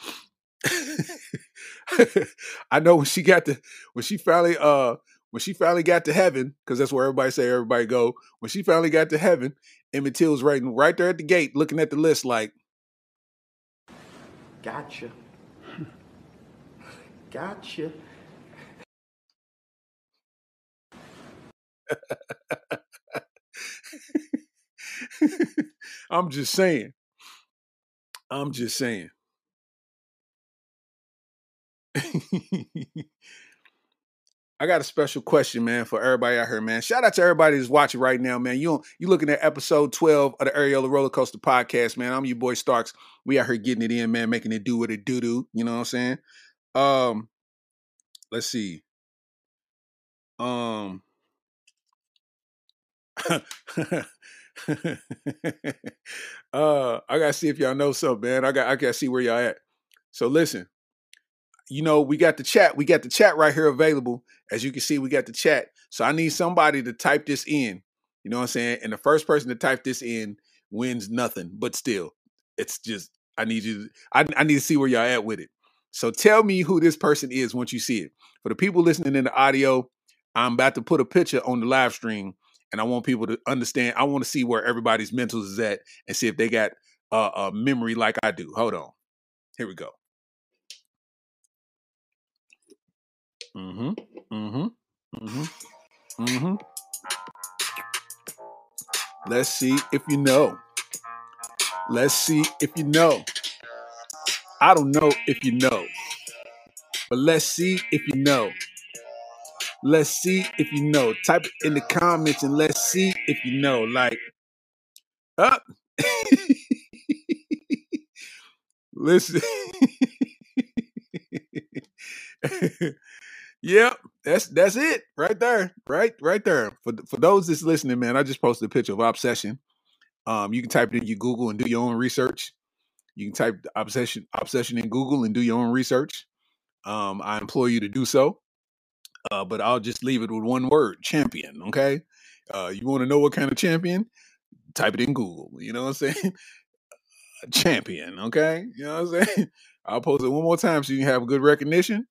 Speaker 1: I know when she got the when she finally uh when she finally got to heaven, because that's where everybody say everybody go. When she finally got to heaven, Emmett Till was right, right there at the gate, looking at the list like,
Speaker 5: Gotcha. Gotcha.
Speaker 1: I'm just saying. I'm just saying. I got a special question, man, for everybody out here, man. Shout out to everybody that's watching right now, man. You you looking at episode 12 of the Areola Roller Coaster Podcast, man. I'm your boy Starks. We out here getting it in, man, making it do what it do do. You know what I'm saying? Um, let's see. Um uh I gotta see if y'all know something, man. I got I gotta see where y'all at. So listen, you know, we got the chat. We got the chat right here available. As you can see, we got the chat. So I need somebody to type this in. You know what I'm saying? And the first person to type this in wins nothing. But still, it's just I need you. I, I need to see where y'all at with it. So tell me who this person is once you see it. For the people listening in the audio, I'm about to put a picture on the live stream, and I want people to understand. I want to see where everybody's mentals is at, and see if they got a memory like I do. Hold on. Here we go. Mm-hmm. Mm-hmm. Mm-hmm. Mm-hmm. Let's see if you know. Let's see if you know. I don't know if you know, but let's see if you know. Let's see if you know. Type it in the comments and let's see if you know. Like, up. Listen. yep, that's that's it right there, right, right there. For for those that's listening, man, I just posted a picture of obsession. Um, you can type it in your Google and do your own research. You can type obsession obsession in Google and do your own research. Um, I implore you to do so. Uh, but I'll just leave it with one word: champion. Okay. Uh, you want to know what kind of champion? Type it in Google. You know what I'm saying? champion. Okay. You know what I'm saying? I'll post it one more time so you can have good recognition.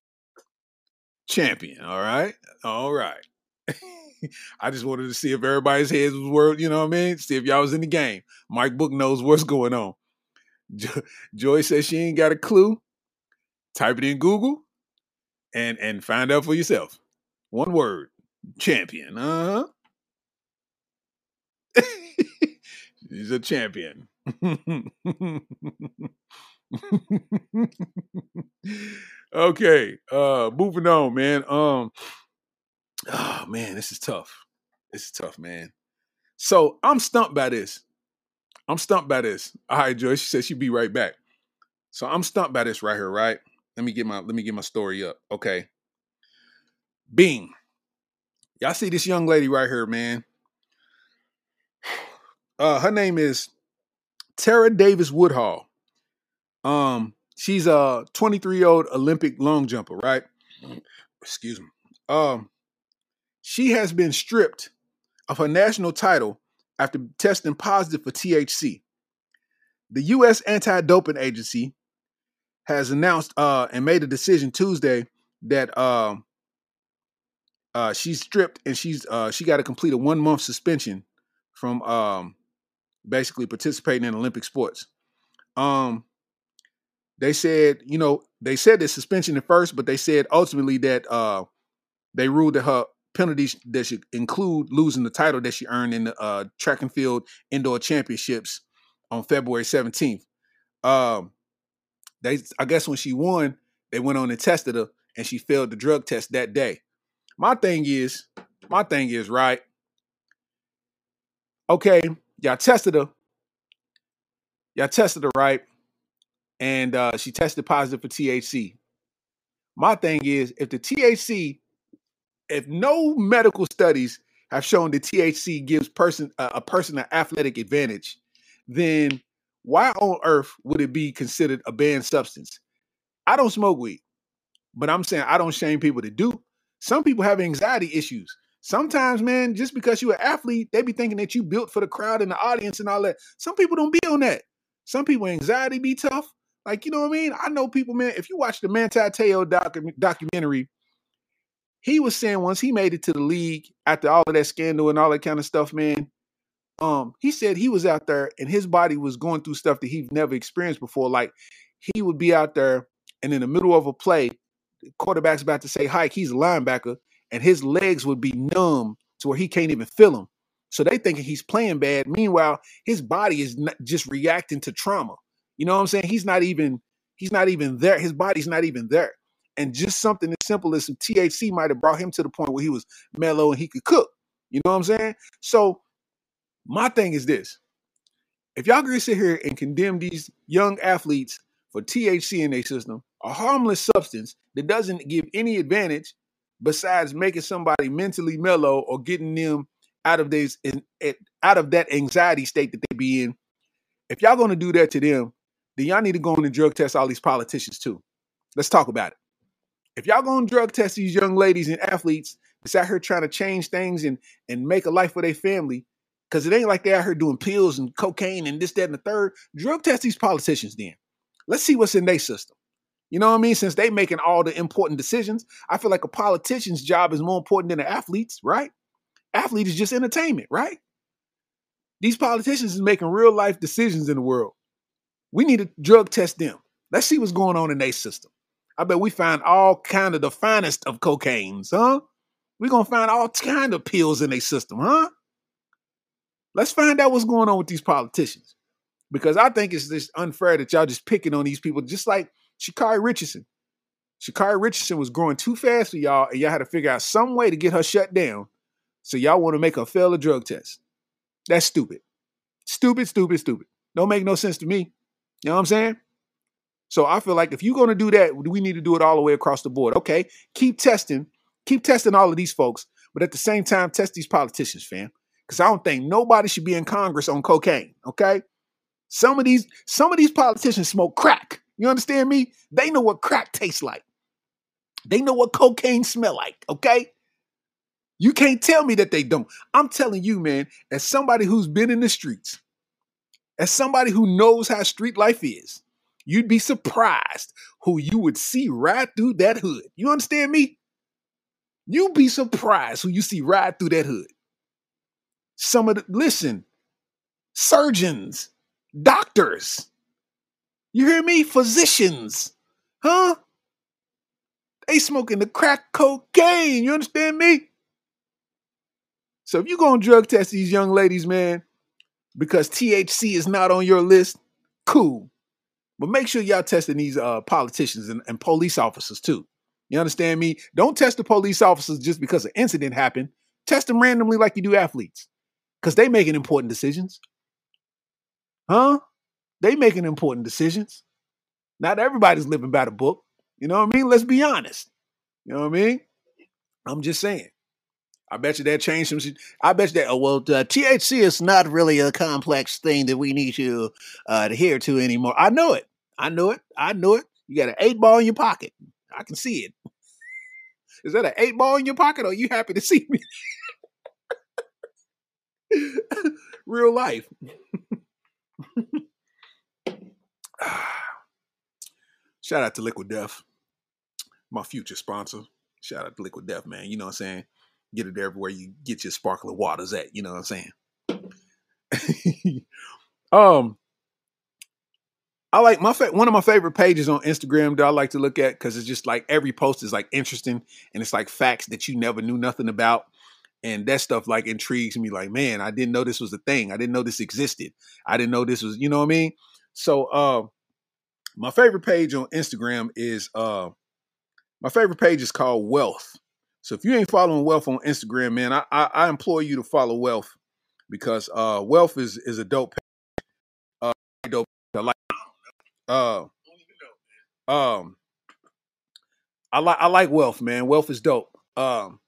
Speaker 1: Champion. All right. All right. I just wanted to see if everybody's heads was word, you know what I mean? See if y'all was in the game. Mike Book knows what's going on. Jo- Joy says she ain't got a clue. Type it in Google and and find out for yourself. One word. Champion. Uh-huh. He's a champion. okay. Uh moving on, man. Um oh man, this is tough. This is tough, man. So I'm stumped by this. I'm stumped by this. All right, Joyce. She said she'd be right back. So I'm stumped by this right here, right? Let me get my let me get my story up. Okay. Bing. Y'all see this young lady right here, man. Uh her name is Tara Davis Woodhall. Um, she's a 23 year old Olympic long jumper, right? Excuse me. Um, she has been stripped of her national title after testing positive for THC. The U.S. Anti Doping Agency has announced uh, and made a decision Tuesday that um, uh, she's stripped and she's uh, she got to complete a one month suspension from um, basically participating in Olympic sports. Um, they said, you know, they said the suspension at first, but they said ultimately that uh, they ruled that her penalties that should include losing the title that she earned in the uh, track and field indoor championships on February 17th. Um, they, I guess, when she won, they went on and tested her, and she failed the drug test that day. My thing is, my thing is, right? Okay, y'all tested her. Y'all tested her, right? And uh, she tested positive for THC. My thing is, if the THC, if no medical studies have shown that THC gives person a, a person an athletic advantage, then why on earth would it be considered a banned substance? I don't smoke weed, but I'm saying I don't shame people to do. Some people have anxiety issues. Sometimes, man, just because you're an athlete, they be thinking that you built for the crowd and the audience and all that. Some people don't be on that. Some people anxiety be tough. Like, you know what I mean? I know people, man, if you watch the Manti Te'o docu- documentary, he was saying once he made it to the league after all of that scandal and all that kind of stuff, man, um, he said he was out there and his body was going through stuff that he'd never experienced before. Like he would be out there and in the middle of a play, the quarterback's about to say hike, he's a linebacker, and his legs would be numb to where he can't even feel them. So they thinking he's playing bad. Meanwhile, his body is just reacting to trauma. You know what I'm saying? He's not even he's not even there. His body's not even there. And just something as simple as some THC might have brought him to the point where he was mellow and he could cook. You know what I'm saying? So my thing is this. If y'all gonna sit here and condemn these young athletes for THC in their system, a harmless substance that doesn't give any advantage besides making somebody mentally mellow or getting them out of in- out of that anxiety state that they be in. If y'all gonna do that to them, then y'all need to go in and drug test all these politicians too. Let's talk about it. If y'all gonna drug test these young ladies and athletes that's out here trying to change things and and make a life for their family, because it ain't like they out here doing pills and cocaine and this, that, and the third. Drug test these politicians then. Let's see what's in their system. You know what I mean? Since they making all the important decisions, I feel like a politician's job is more important than an athlete's, right? Athlete is just entertainment, right? These politicians is making real life decisions in the world. We need to drug test them. Let's see what's going on in their system. I bet we find all kind of the finest of cocaines, huh? We're gonna find all kind of pills in their system, huh? Let's find out what's going on with these politicians. Because I think it's just unfair that y'all just picking on these people, just like Sha'Carri Richardson. Sha'Carri Richardson was growing too fast for y'all, and y'all had to figure out some way to get her shut down. So y'all want to make her fail a drug test. That's stupid. Stupid, stupid, stupid. Don't make no sense to me. You know what I'm saying? So I feel like if you're going to do that, we need to do it all the way across the board. Okay, keep testing, keep testing all of these folks, but at the same time, test these politicians, fam. Because I don't think nobody should be in Congress on cocaine. Okay, some of these some of these politicians smoke crack. You understand me? They know what crack tastes like. They know what cocaine smell like. Okay. You can't tell me that they don't. I'm telling you, man, as somebody who's been in the streets, as somebody who knows how street life is, you'd be surprised who you would see ride through that hood. You understand me? You'd be surprised who you see ride through that hood. Some of the, listen, surgeons, doctors, you hear me? Physicians, huh? They smoking the crack cocaine. You understand me? So if you're going to drug test these young ladies, man, because THC is not on your list, cool. But make sure y'all testing these uh, politicians and, and police officers too. You understand me? Don't test the police officers just because an incident happened. Test them randomly like you do athletes. Because they making important decisions. Huh? They making important decisions. Not everybody's living by the book. You know what I mean? Let's be honest. You know what I mean? I'm just saying. I bet you that changed some. I bet you that. Well, uh, THC is not really a complex thing that we need to uh, adhere to anymore. I know it. I know it. I know it. You got an eight ball in your pocket. I can see it. Is that an eight ball in your pocket? Or are you happy to see me? Real life. Shout out to Liquid Death, my future sponsor. Shout out to Liquid Death, man. You know what I'm saying? Get it everywhere you get your sparkling waters at. You know what I'm saying? um, I like my fa- one of my favorite pages on Instagram that I like to look at because it's just like every post is like interesting and it's like facts that you never knew nothing about. And that stuff like intrigues me. Like, man, I didn't know this was a thing. I didn't know this existed. I didn't know this was, you know what I mean? So, uh, my favorite page on Instagram is uh, my favorite page is called Wealth. So if you ain't following Wealth on Instagram, man, I I, I implore you to follow Wealth because uh, Wealth is is a dope. Uh, dope. I like. Uh, um, I like I like Wealth, man. Wealth is dope. Um,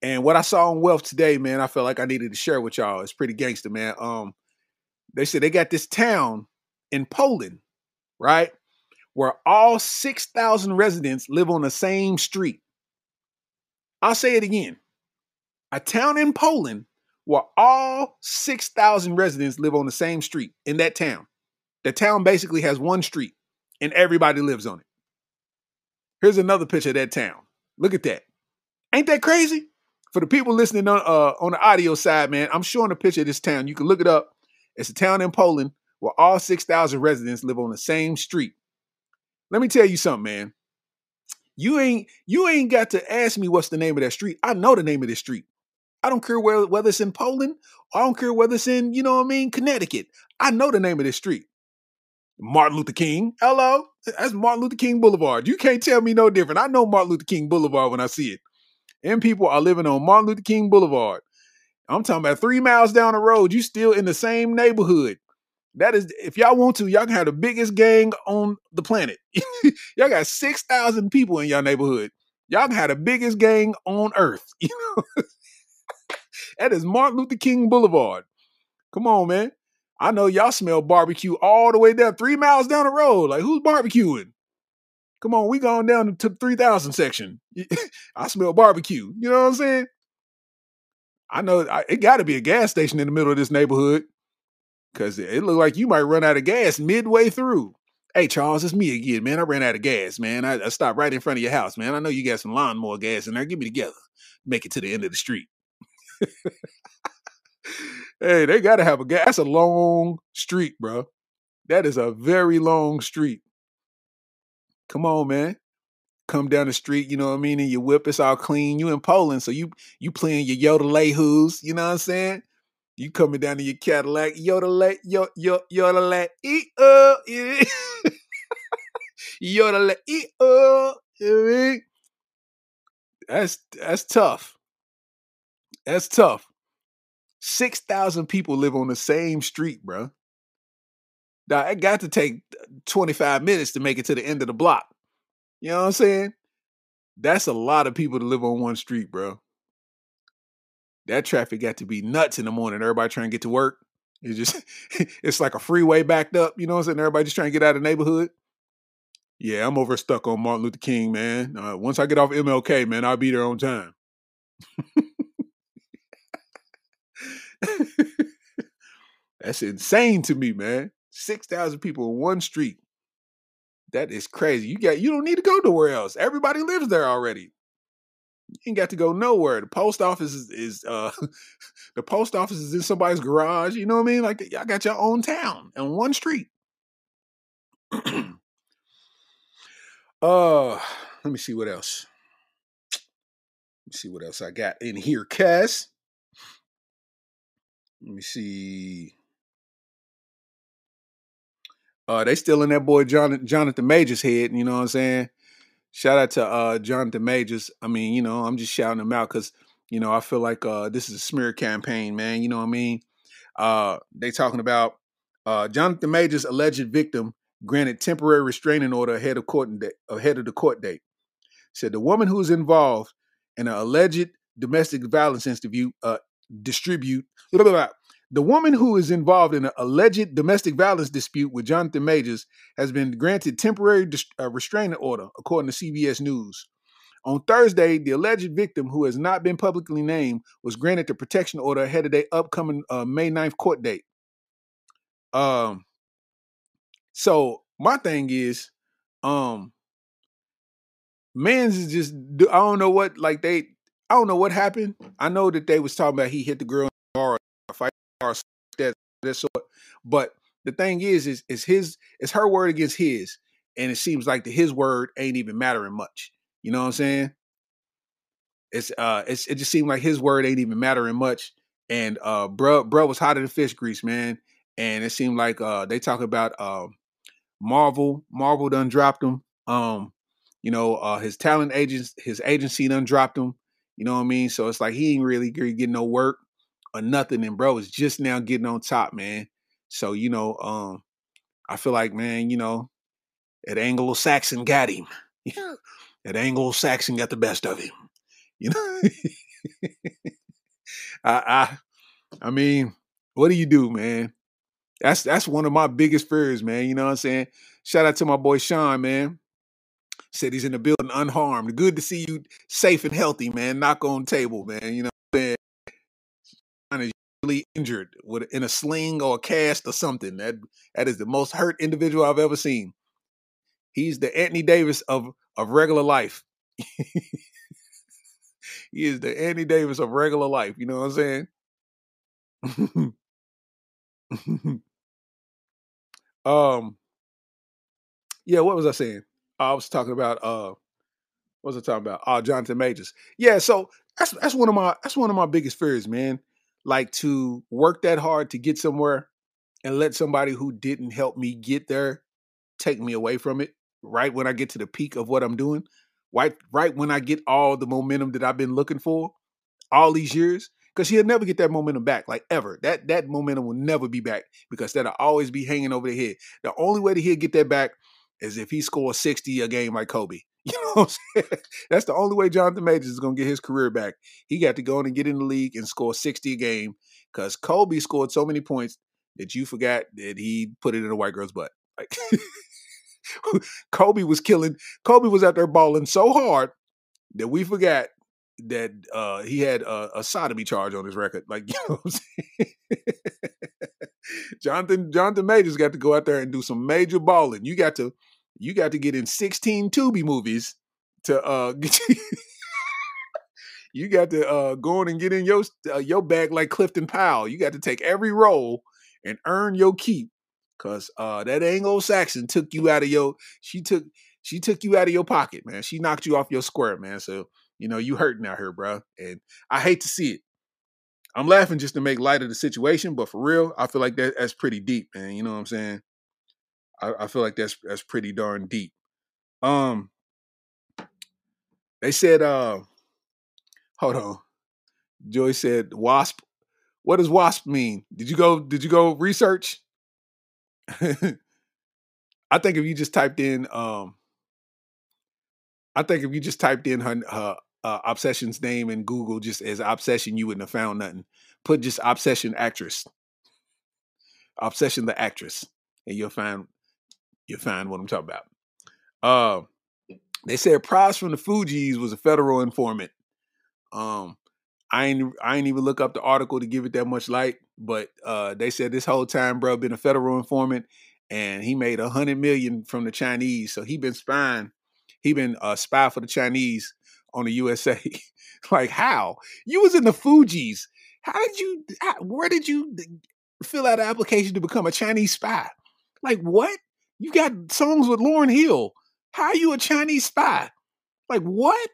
Speaker 1: and what I saw on Wealth today, man, I felt like I needed to share with y'all. It's pretty gangster, man. Um, they said they got this town in Poland, right? Where all 6,000 residents live on the same street. I'll say it again. A town in Poland where all 6,000 residents live on the same street in that town. The town basically has one street and everybody lives on it. Here's another picture of that town. Look at that. Ain't that crazy? For the people listening on uh, on the audio side, man, I'm showing a picture of this town. You can look it up. It's a town in Poland where all 6,000 residents live on the same street. Let me tell you something, man. You ain't you ain't got to ask me what's the name of that street. I know the name of this street. I don't care where, whether it's in Poland. I don't care whether it's in, you know what I mean, Connecticut. I know the name of this street. Martin Luther King. Hello. That's Martin Luther King Boulevard. You can't tell me no different. I know Martin Luther King Boulevard when I see it. And people are living on Martin Luther King Boulevard. I'm talking about three miles down the road. You still in the same neighborhood. That is, if y'all want to, y'all can have the biggest gang on the planet. y'all got 6,000 people in y'all neighborhood. Y'all can have the biggest gang on earth. You know? that is Martin Luther King Boulevard. Come on, man. I know y'all smell barbecue all the way down three miles down the road. Like, who's barbecuing? Come on, we going down to 3000 section. I smell barbecue. You know what I'm saying? I know I, it got to be a gas station in the middle of this neighborhood because it looked like you might run out of gas midway through. Hey, Charles, it's me again, man. I ran out of gas, man. I, I stopped right in front of your house, man. I know you got some lawnmower gas in there. Give me together. Make it to the end of the street. hey, they got to have a gas. That's a long street, bro. That is a very long street. Come on, man. Come down the street, you know what I mean, and your whip is all clean. You in Poland, so you you playing your Yodelay who's, you know what I'm saying? You coming down to your Cadillac, yodel, yo, yo, yodel, e, uh, yodel, e, uh, you know. that's that's tough. That's tough. Six thousand people live on the same street, bro. Now, it got to take 25 minutes to make it to the end of the block. You know what I'm saying? That's a lot of people to live on one street, bro. That traffic got to be nuts in the morning. Everybody trying to get to work. It's just, it's like a freeway backed up. You know what I'm saying? Everybody just trying to get out of the neighborhood. Yeah, I'm over stuck on Martin Luther King, man. Uh, once I get off MLK, man, I'll be there on time. That's insane to me, man. 6,000 people in one street. That is crazy. You got you don't need to go nowhere else. Everybody lives there already. You ain't got to go nowhere. The post office is, is uh the post office is in somebody's garage. You know what I mean? Like y'all got your own town and one street. uh let me see what else. Let me see what else I got in here, Cass. Let me see. Uh, they still in that boy Jonathan Majors head. You know what I'm saying? Shout out to uh, Jonathan Majors. I mean, you know, I'm just shouting him out because you know I feel like uh, this is a smear campaign, man. You know what I mean? Uh, they talking about uh, Jonathan Majors' alleged victim granted temporary restraining order ahead of court date, ahead of the court date. Said the woman who's involved in an alleged domestic violence interview, uh, distribute blah, blah, blah, the woman who is involved in an alleged domestic violence dispute with Jonathan Majors has been granted temporary uh, restraining order, according to CBS News. On Thursday, the alleged victim, who has not been publicly named, was granted the protection order ahead of their upcoming uh, May 9th court date. Um, so my thing is, um, men's is just I don't know what like they I don't know what happened. I know that they was talking about he hit the girl in the bar fight or that that sort. But the thing is, is is his it's her word against his, and it seems like the his word ain't even mattering much. You know what I'm saying? It's uh, it's it just seemed like his word ain't even mattering much. And uh, bro, bro was hotter than fish grease, man. And it seemed like uh, they talk about uh, Marvel. Marvel done dropped him. Um, you know, uh, his talent agents, his agency done dropped him. You know what I mean? So it's like he ain't really getting no work or nothing, and bro is just now getting on top, man. So you know, um, I feel like, man, you know, that Anglo-Saxon got him. that Anglo-Saxon got the best of him. You know, I, I, I mean, what do you do, man? That's that's one of my biggest fears, man. You know what I'm saying? Shout out to my boy Sean, man. Said he's in the building unharmed. Good to see you safe and healthy, man. Knock on table, man. You know what I'm saying? Injured with in a sling or a cast or something. That that is the most hurt individual I've ever seen. He's the Anthony Davis of of regular life. he is the Anthony Davis of regular life. You know what I'm saying? um, yeah. What was I saying? I was talking about uh, what was I talking about? Uh, Jonathan Majors. Yeah. So that's that's one of my that's one of my biggest fears, man like to work that hard to get somewhere and let somebody who didn't help me get there take me away from it right when I get to the peak of what I'm doing, right right when I get all the momentum that I've been looking for all these years because he'll never get that momentum back like ever. That that momentum will never be back because that'll always be hanging over the head. The only way that he'll get that back is if he scores 60 a game like kobe You know what I'm saying? That's the only way Jonathan Majors is going to get his career back. He got to go in and get in the league and score 60 a game because Kobe scored so many points that you forgot that he put it in a white girl's butt. Like Kobe was killing. Kobe was out there balling so hard that we forgot that uh, he had a, a, sodomy charge on his record. Like you know? Jonathan Jonathan Majors got to go out there and do some major balling. You got to you got to get in 16 Tubi movies to uh get you, you got to uh go in and get in your uh, your bag like Clifton Powell. You got to take every role and earn your keep. Cause uh that Anglo-Saxon took you out of your she took she took you out of your pocket, man. She knocked you off your square, man. So, you know, you hurting out here, bro. And I hate to see it. I'm laughing just to make light of the situation, but for real, I feel like that that's pretty deep, man. You know what I'm saying? I, I feel like that's that's pretty darn deep. Um, they said, uh, hold on. Joy said, "Wasp." What does wasp mean? Did you go? Did you go research? I think if you just typed in, um, I think if you just typed in her, her uh, obsession's name in Google just as obsession, you wouldn't have found nothing. Put just obsession actress, obsession the actress, and you'll find you'll find what I'm talking about. Uh, they said Pras from the Fugees was a federal informant. Um, I ain't I ain't even look up the article to give it that much light, but uh, they said this whole time, bro, been a federal informant, and he made a hundred million from the Chinese. So he been spying, he been a spy for the Chinese on the USA. like how you was in the Fugees? How did you? How, where did you fill out an application to become a Chinese spy? Like what? You got songs with Lauryn Hill. How are you a Chinese spy? Like what?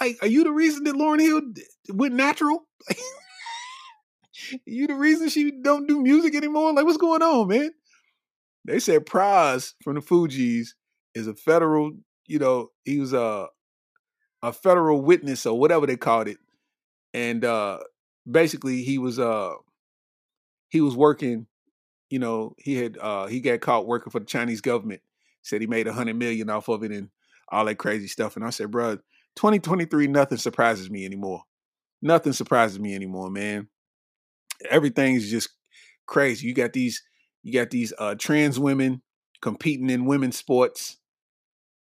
Speaker 1: Like, are you the reason that Lauryn Hill went natural? You the reason she don't do music anymore? Like, what's going on, man? They said Pras from the Fugees is a federal, you know, he was a a federal witness or whatever they called it, and uh basically he was uh he was working, you know, he had uh he got caught working for the Chinese government. Said he made a hundred million off of it and all that crazy stuff. And I said, bro, 2023, nothing surprises me anymore. Nothing surprises me anymore, man. Everything's just crazy. You got these, you got these uh, trans women competing in women's sports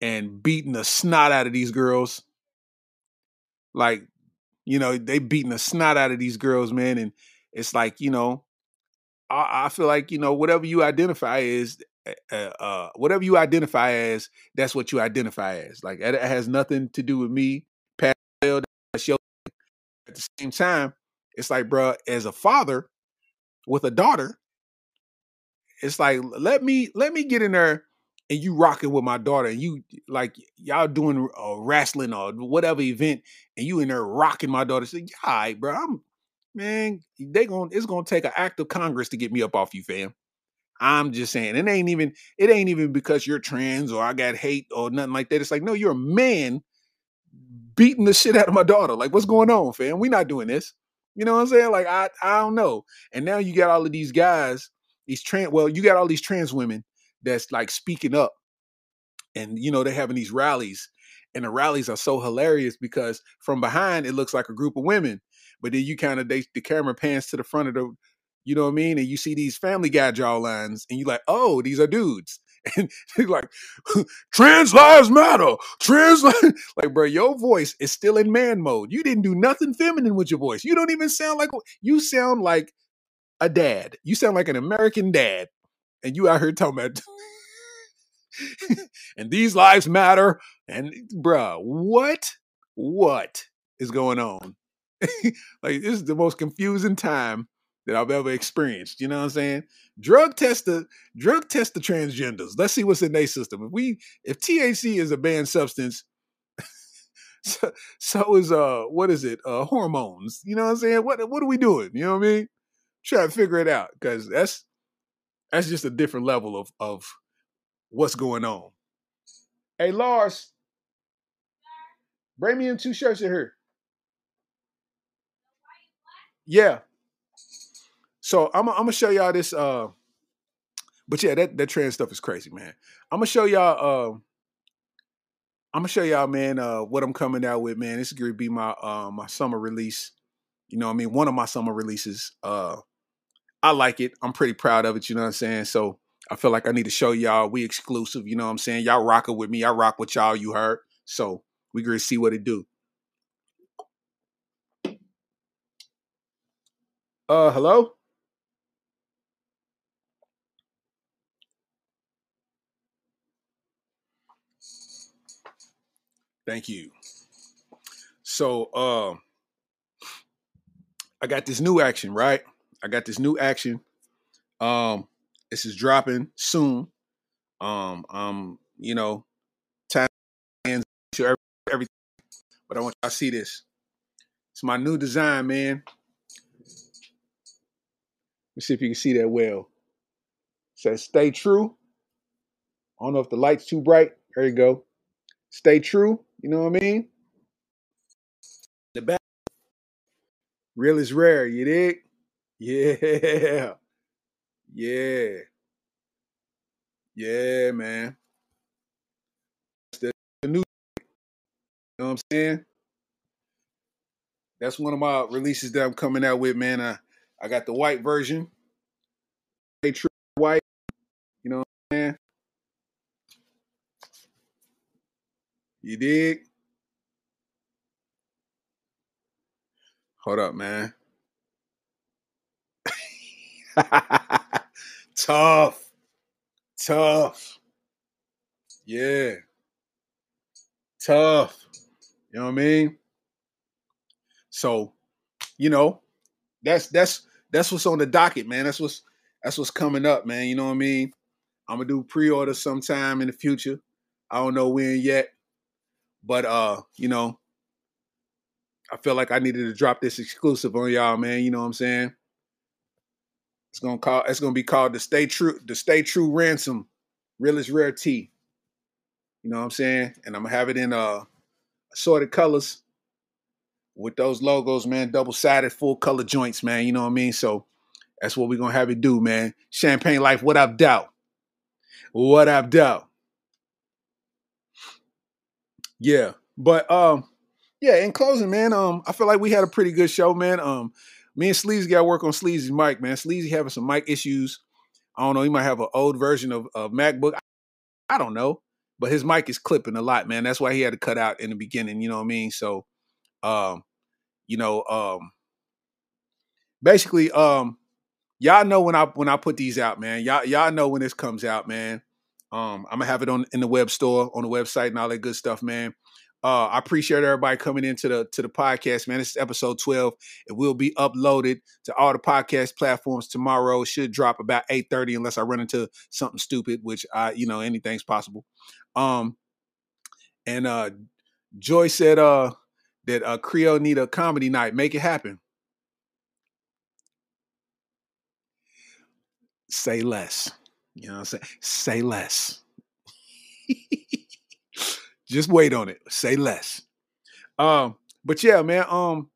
Speaker 1: and beating the snot out of these girls. Like, you know, they beating the snot out of these girls, man. And it's like, you know, I, I feel like, you know, whatever you identify as, uh, uh, whatever you identify as, that's what you identify as. Like it has nothing to do with me. At the same time, it's like, bro, as a father with a daughter, it's like let me let me get in there and you rocking with my daughter and you like y'all doing a wrestling or whatever event and you in there rocking my daughter. Say, all right, bro, I'm man, they going it's gonna take an act of Congress to get me up off you, fam. I'm just saying, it ain't even it ain't even because you're trans or I got hate or nothing like that. It's like, no, you're a man beating the shit out of my daughter. Like, what's going on, fam? We're not doing this. You know what I'm saying? Like, I I don't know. And now you got all of these guys, these trans well, you got all these trans women that's like speaking up. And you know, they're having these rallies. And the rallies are so hilarious because from behind it looks like a group of women. But then you kind of they the camera pans to the front of the you know what I mean? And you see these family guy jaw lines, and you're like, oh, these are dudes. And he's like, trans lives matter. Trans like, bro, your voice is still in man mode. You didn't do nothing feminine with your voice. You don't even sound like you sound like a dad. You sound like an American dad. And you out here talking about and these lives matter. And bruh, what? What is going on? like this is the most confusing time that I've ever experienced. You know what I'm saying? Drug test the drug test the transgenders. Let's see what's in their system. If we if THC is a banned substance, so, so is uh what is it? Uh hormones. You know what I'm saying? What what are we doing? You know what I mean? Try to figure it out because that's that's just a different level of of what's going on. Hey Lars, bring me in two shirts in here. Yeah. So I'm, I'm gonna show y'all this. Uh, but yeah, that that trans stuff is crazy, man. I'm gonna show y'all. Uh, I'm gonna show y'all, man, uh, what I'm coming out with, man. This is gonna be my uh, my summer release. You know, I mean, one of my summer releases. Uh, I like it. I'm pretty proud of it. You know what I'm saying? So I feel like I need to show y'all we exclusive. You know what I'm saying? Y'all rocking with me. I rock with y'all. You heard? So we gonna see what it do. Uh, hello. Thank you. So uh I got this new action, right? I got this new action. Um this is dropping soon. Um um you know time to everything but I want y'all to see this. It's my new design, man. Let's see if you can see that well. says stay true. I don't know if the light's too bright. There you go. Stay true. You know what I mean? The back. Real is rare. You dig? Yeah. Yeah. Yeah, man. The, the new, you know what I'm saying? That's one of my releases that I'm coming out with, man. I, I got the white version. Stay true white. You know what I'm saying? You dig? Hold up, man. Tough. Tough. Yeah. Tough. You know what I mean? So, you know, that's that's that's what's on the docket, man. That's what's that's what's coming up, man. You know what I mean? I'm gonna do pre-order sometime in the future. I don't know when yet, but uh, you know, I feel like I needed to drop this exclusive on y'all, man. You know what I'm saying? It's gonna call. It's gonna be called the Stay True. The Stay True Ransom, realest rare tea. You know what I'm saying? And I'm gonna have it in uh assorted colors with those logos, man. Double sided, full color joints, man. You know what I mean? So that's what we're gonna have it do, man. Champagne life. What up, doubt? What up, doubt? Yeah, but um, yeah. In closing, man, um, I feel like we had a pretty good show, man. Um, me and Sleazy got to work on Sleazy's mic, man. Sleazy having some mic issues. I don't know. He might have an old version of, of MacBook. I don't know, but his mic is clipping a lot, man. That's why he had to cut out in the beginning. You know what I mean? So, um, you know, um, basically, um, y'all know when I when I put these out, man. Y'all y'all know when this comes out, man. Um, I'm gonna have it on in the web store, on the website, and all that good stuff, man. Uh, I appreciate everybody coming into the to the podcast, man. This is episode 12. It will be uploaded to all the podcast platforms tomorrow. It should drop about 8:30 unless I run into something stupid, which I, you know, anything's possible. Um, and uh Joy said uh that uh Creole need a comedy night. Make it happen. Say less. You know what I'm saying? Say less. Just wait on it. Say less. Um, but yeah, man. Um,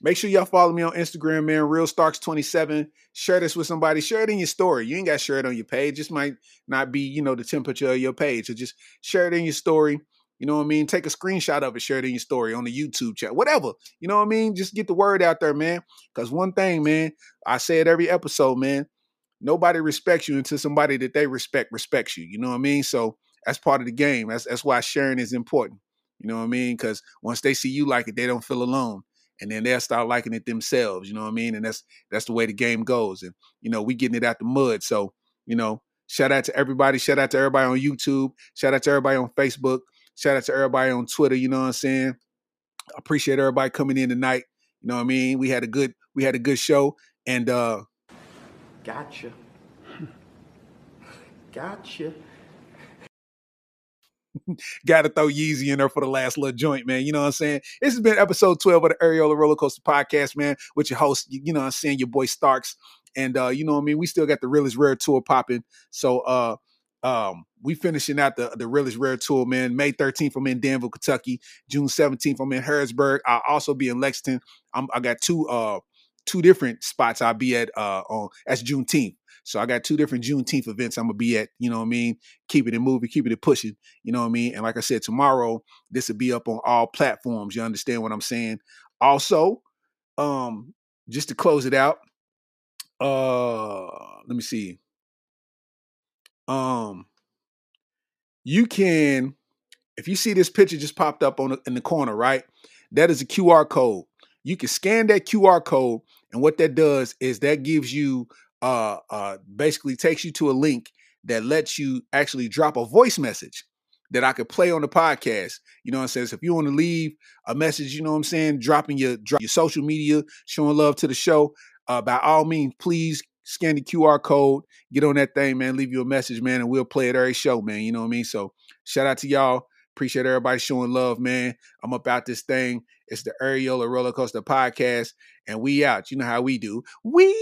Speaker 1: make sure y'all follow me on Instagram, man. Real Starks 27. Share this with somebody. Share it in your story. You ain't got to share it on your page. This might not be, you know, the temperature of your page. So just share it in your story. You know what I mean? Take a screenshot of it, share it in your story on the YouTube chat, whatever. You know what I mean? Just get the word out there, man. Because one thing, man, I say it every episode, man. Nobody respects you until somebody that they respect respects you. You know what I mean? So that's part of the game. That's that's why sharing is important. You know what I mean? Because once they see you like it, they don't feel alone, and then they'll start liking it themselves. You know what I mean? And that's that's the way the game goes. And you know, we getting it out the mud. So you know, shout out to everybody. Shout out to everybody on YouTube. Shout out to everybody on Facebook. Shout out to everybody on Twitter. You know what I'm saying? I appreciate everybody coming in tonight. You know what I mean? We had a good we had a good show, and uh
Speaker 5: Gotcha. Gotcha.
Speaker 1: Got to throw Yeezy in there for the last little joint, man. You know what I'm saying? This has been episode 12 of the Areola Roller Coaster Podcast, man, with your host, you know what I'm saying, your boy Starks. And uh, you know what I mean? We still got the realest rare tour popping. So uh um, we finishing out the the realest rare tour, man. May 13th, I'm in Danville, Kentucky. June 17th, I'm in Harrisburg. I'll also be in Lexington. I'm, I got two uh two different spots I'll be at uh on that's Juneteenth. So I got two different Juneteenth events I'm gonna be at, you know what I mean? Keeping it in moving, keeping it pushing, you know what I mean? And like I said, tomorrow this will be up on all platforms. You understand what I'm saying? Also, um, just to close it out, uh let me see. Um you can if you see this picture just popped up on the, in the corner, right? That is a QR code. You can scan that QR code, and what that does is that gives you uh uh basically takes you to a link that lets you actually drop a voice message that I could play on the podcast. You know what I'm saying? So if you want to leave a message, you know what I'm saying, dropping your drop your social media, showing love to the show, uh, by all means, please scan the QR code, get on that thing, man, leave you a message, man, and we'll play it every show, man. You know what I mean? So shout out to y'all. Appreciate everybody showing love, man. I'm about this thing. It's the Areola Roller Coaster Podcast, and we out. You know how we do. We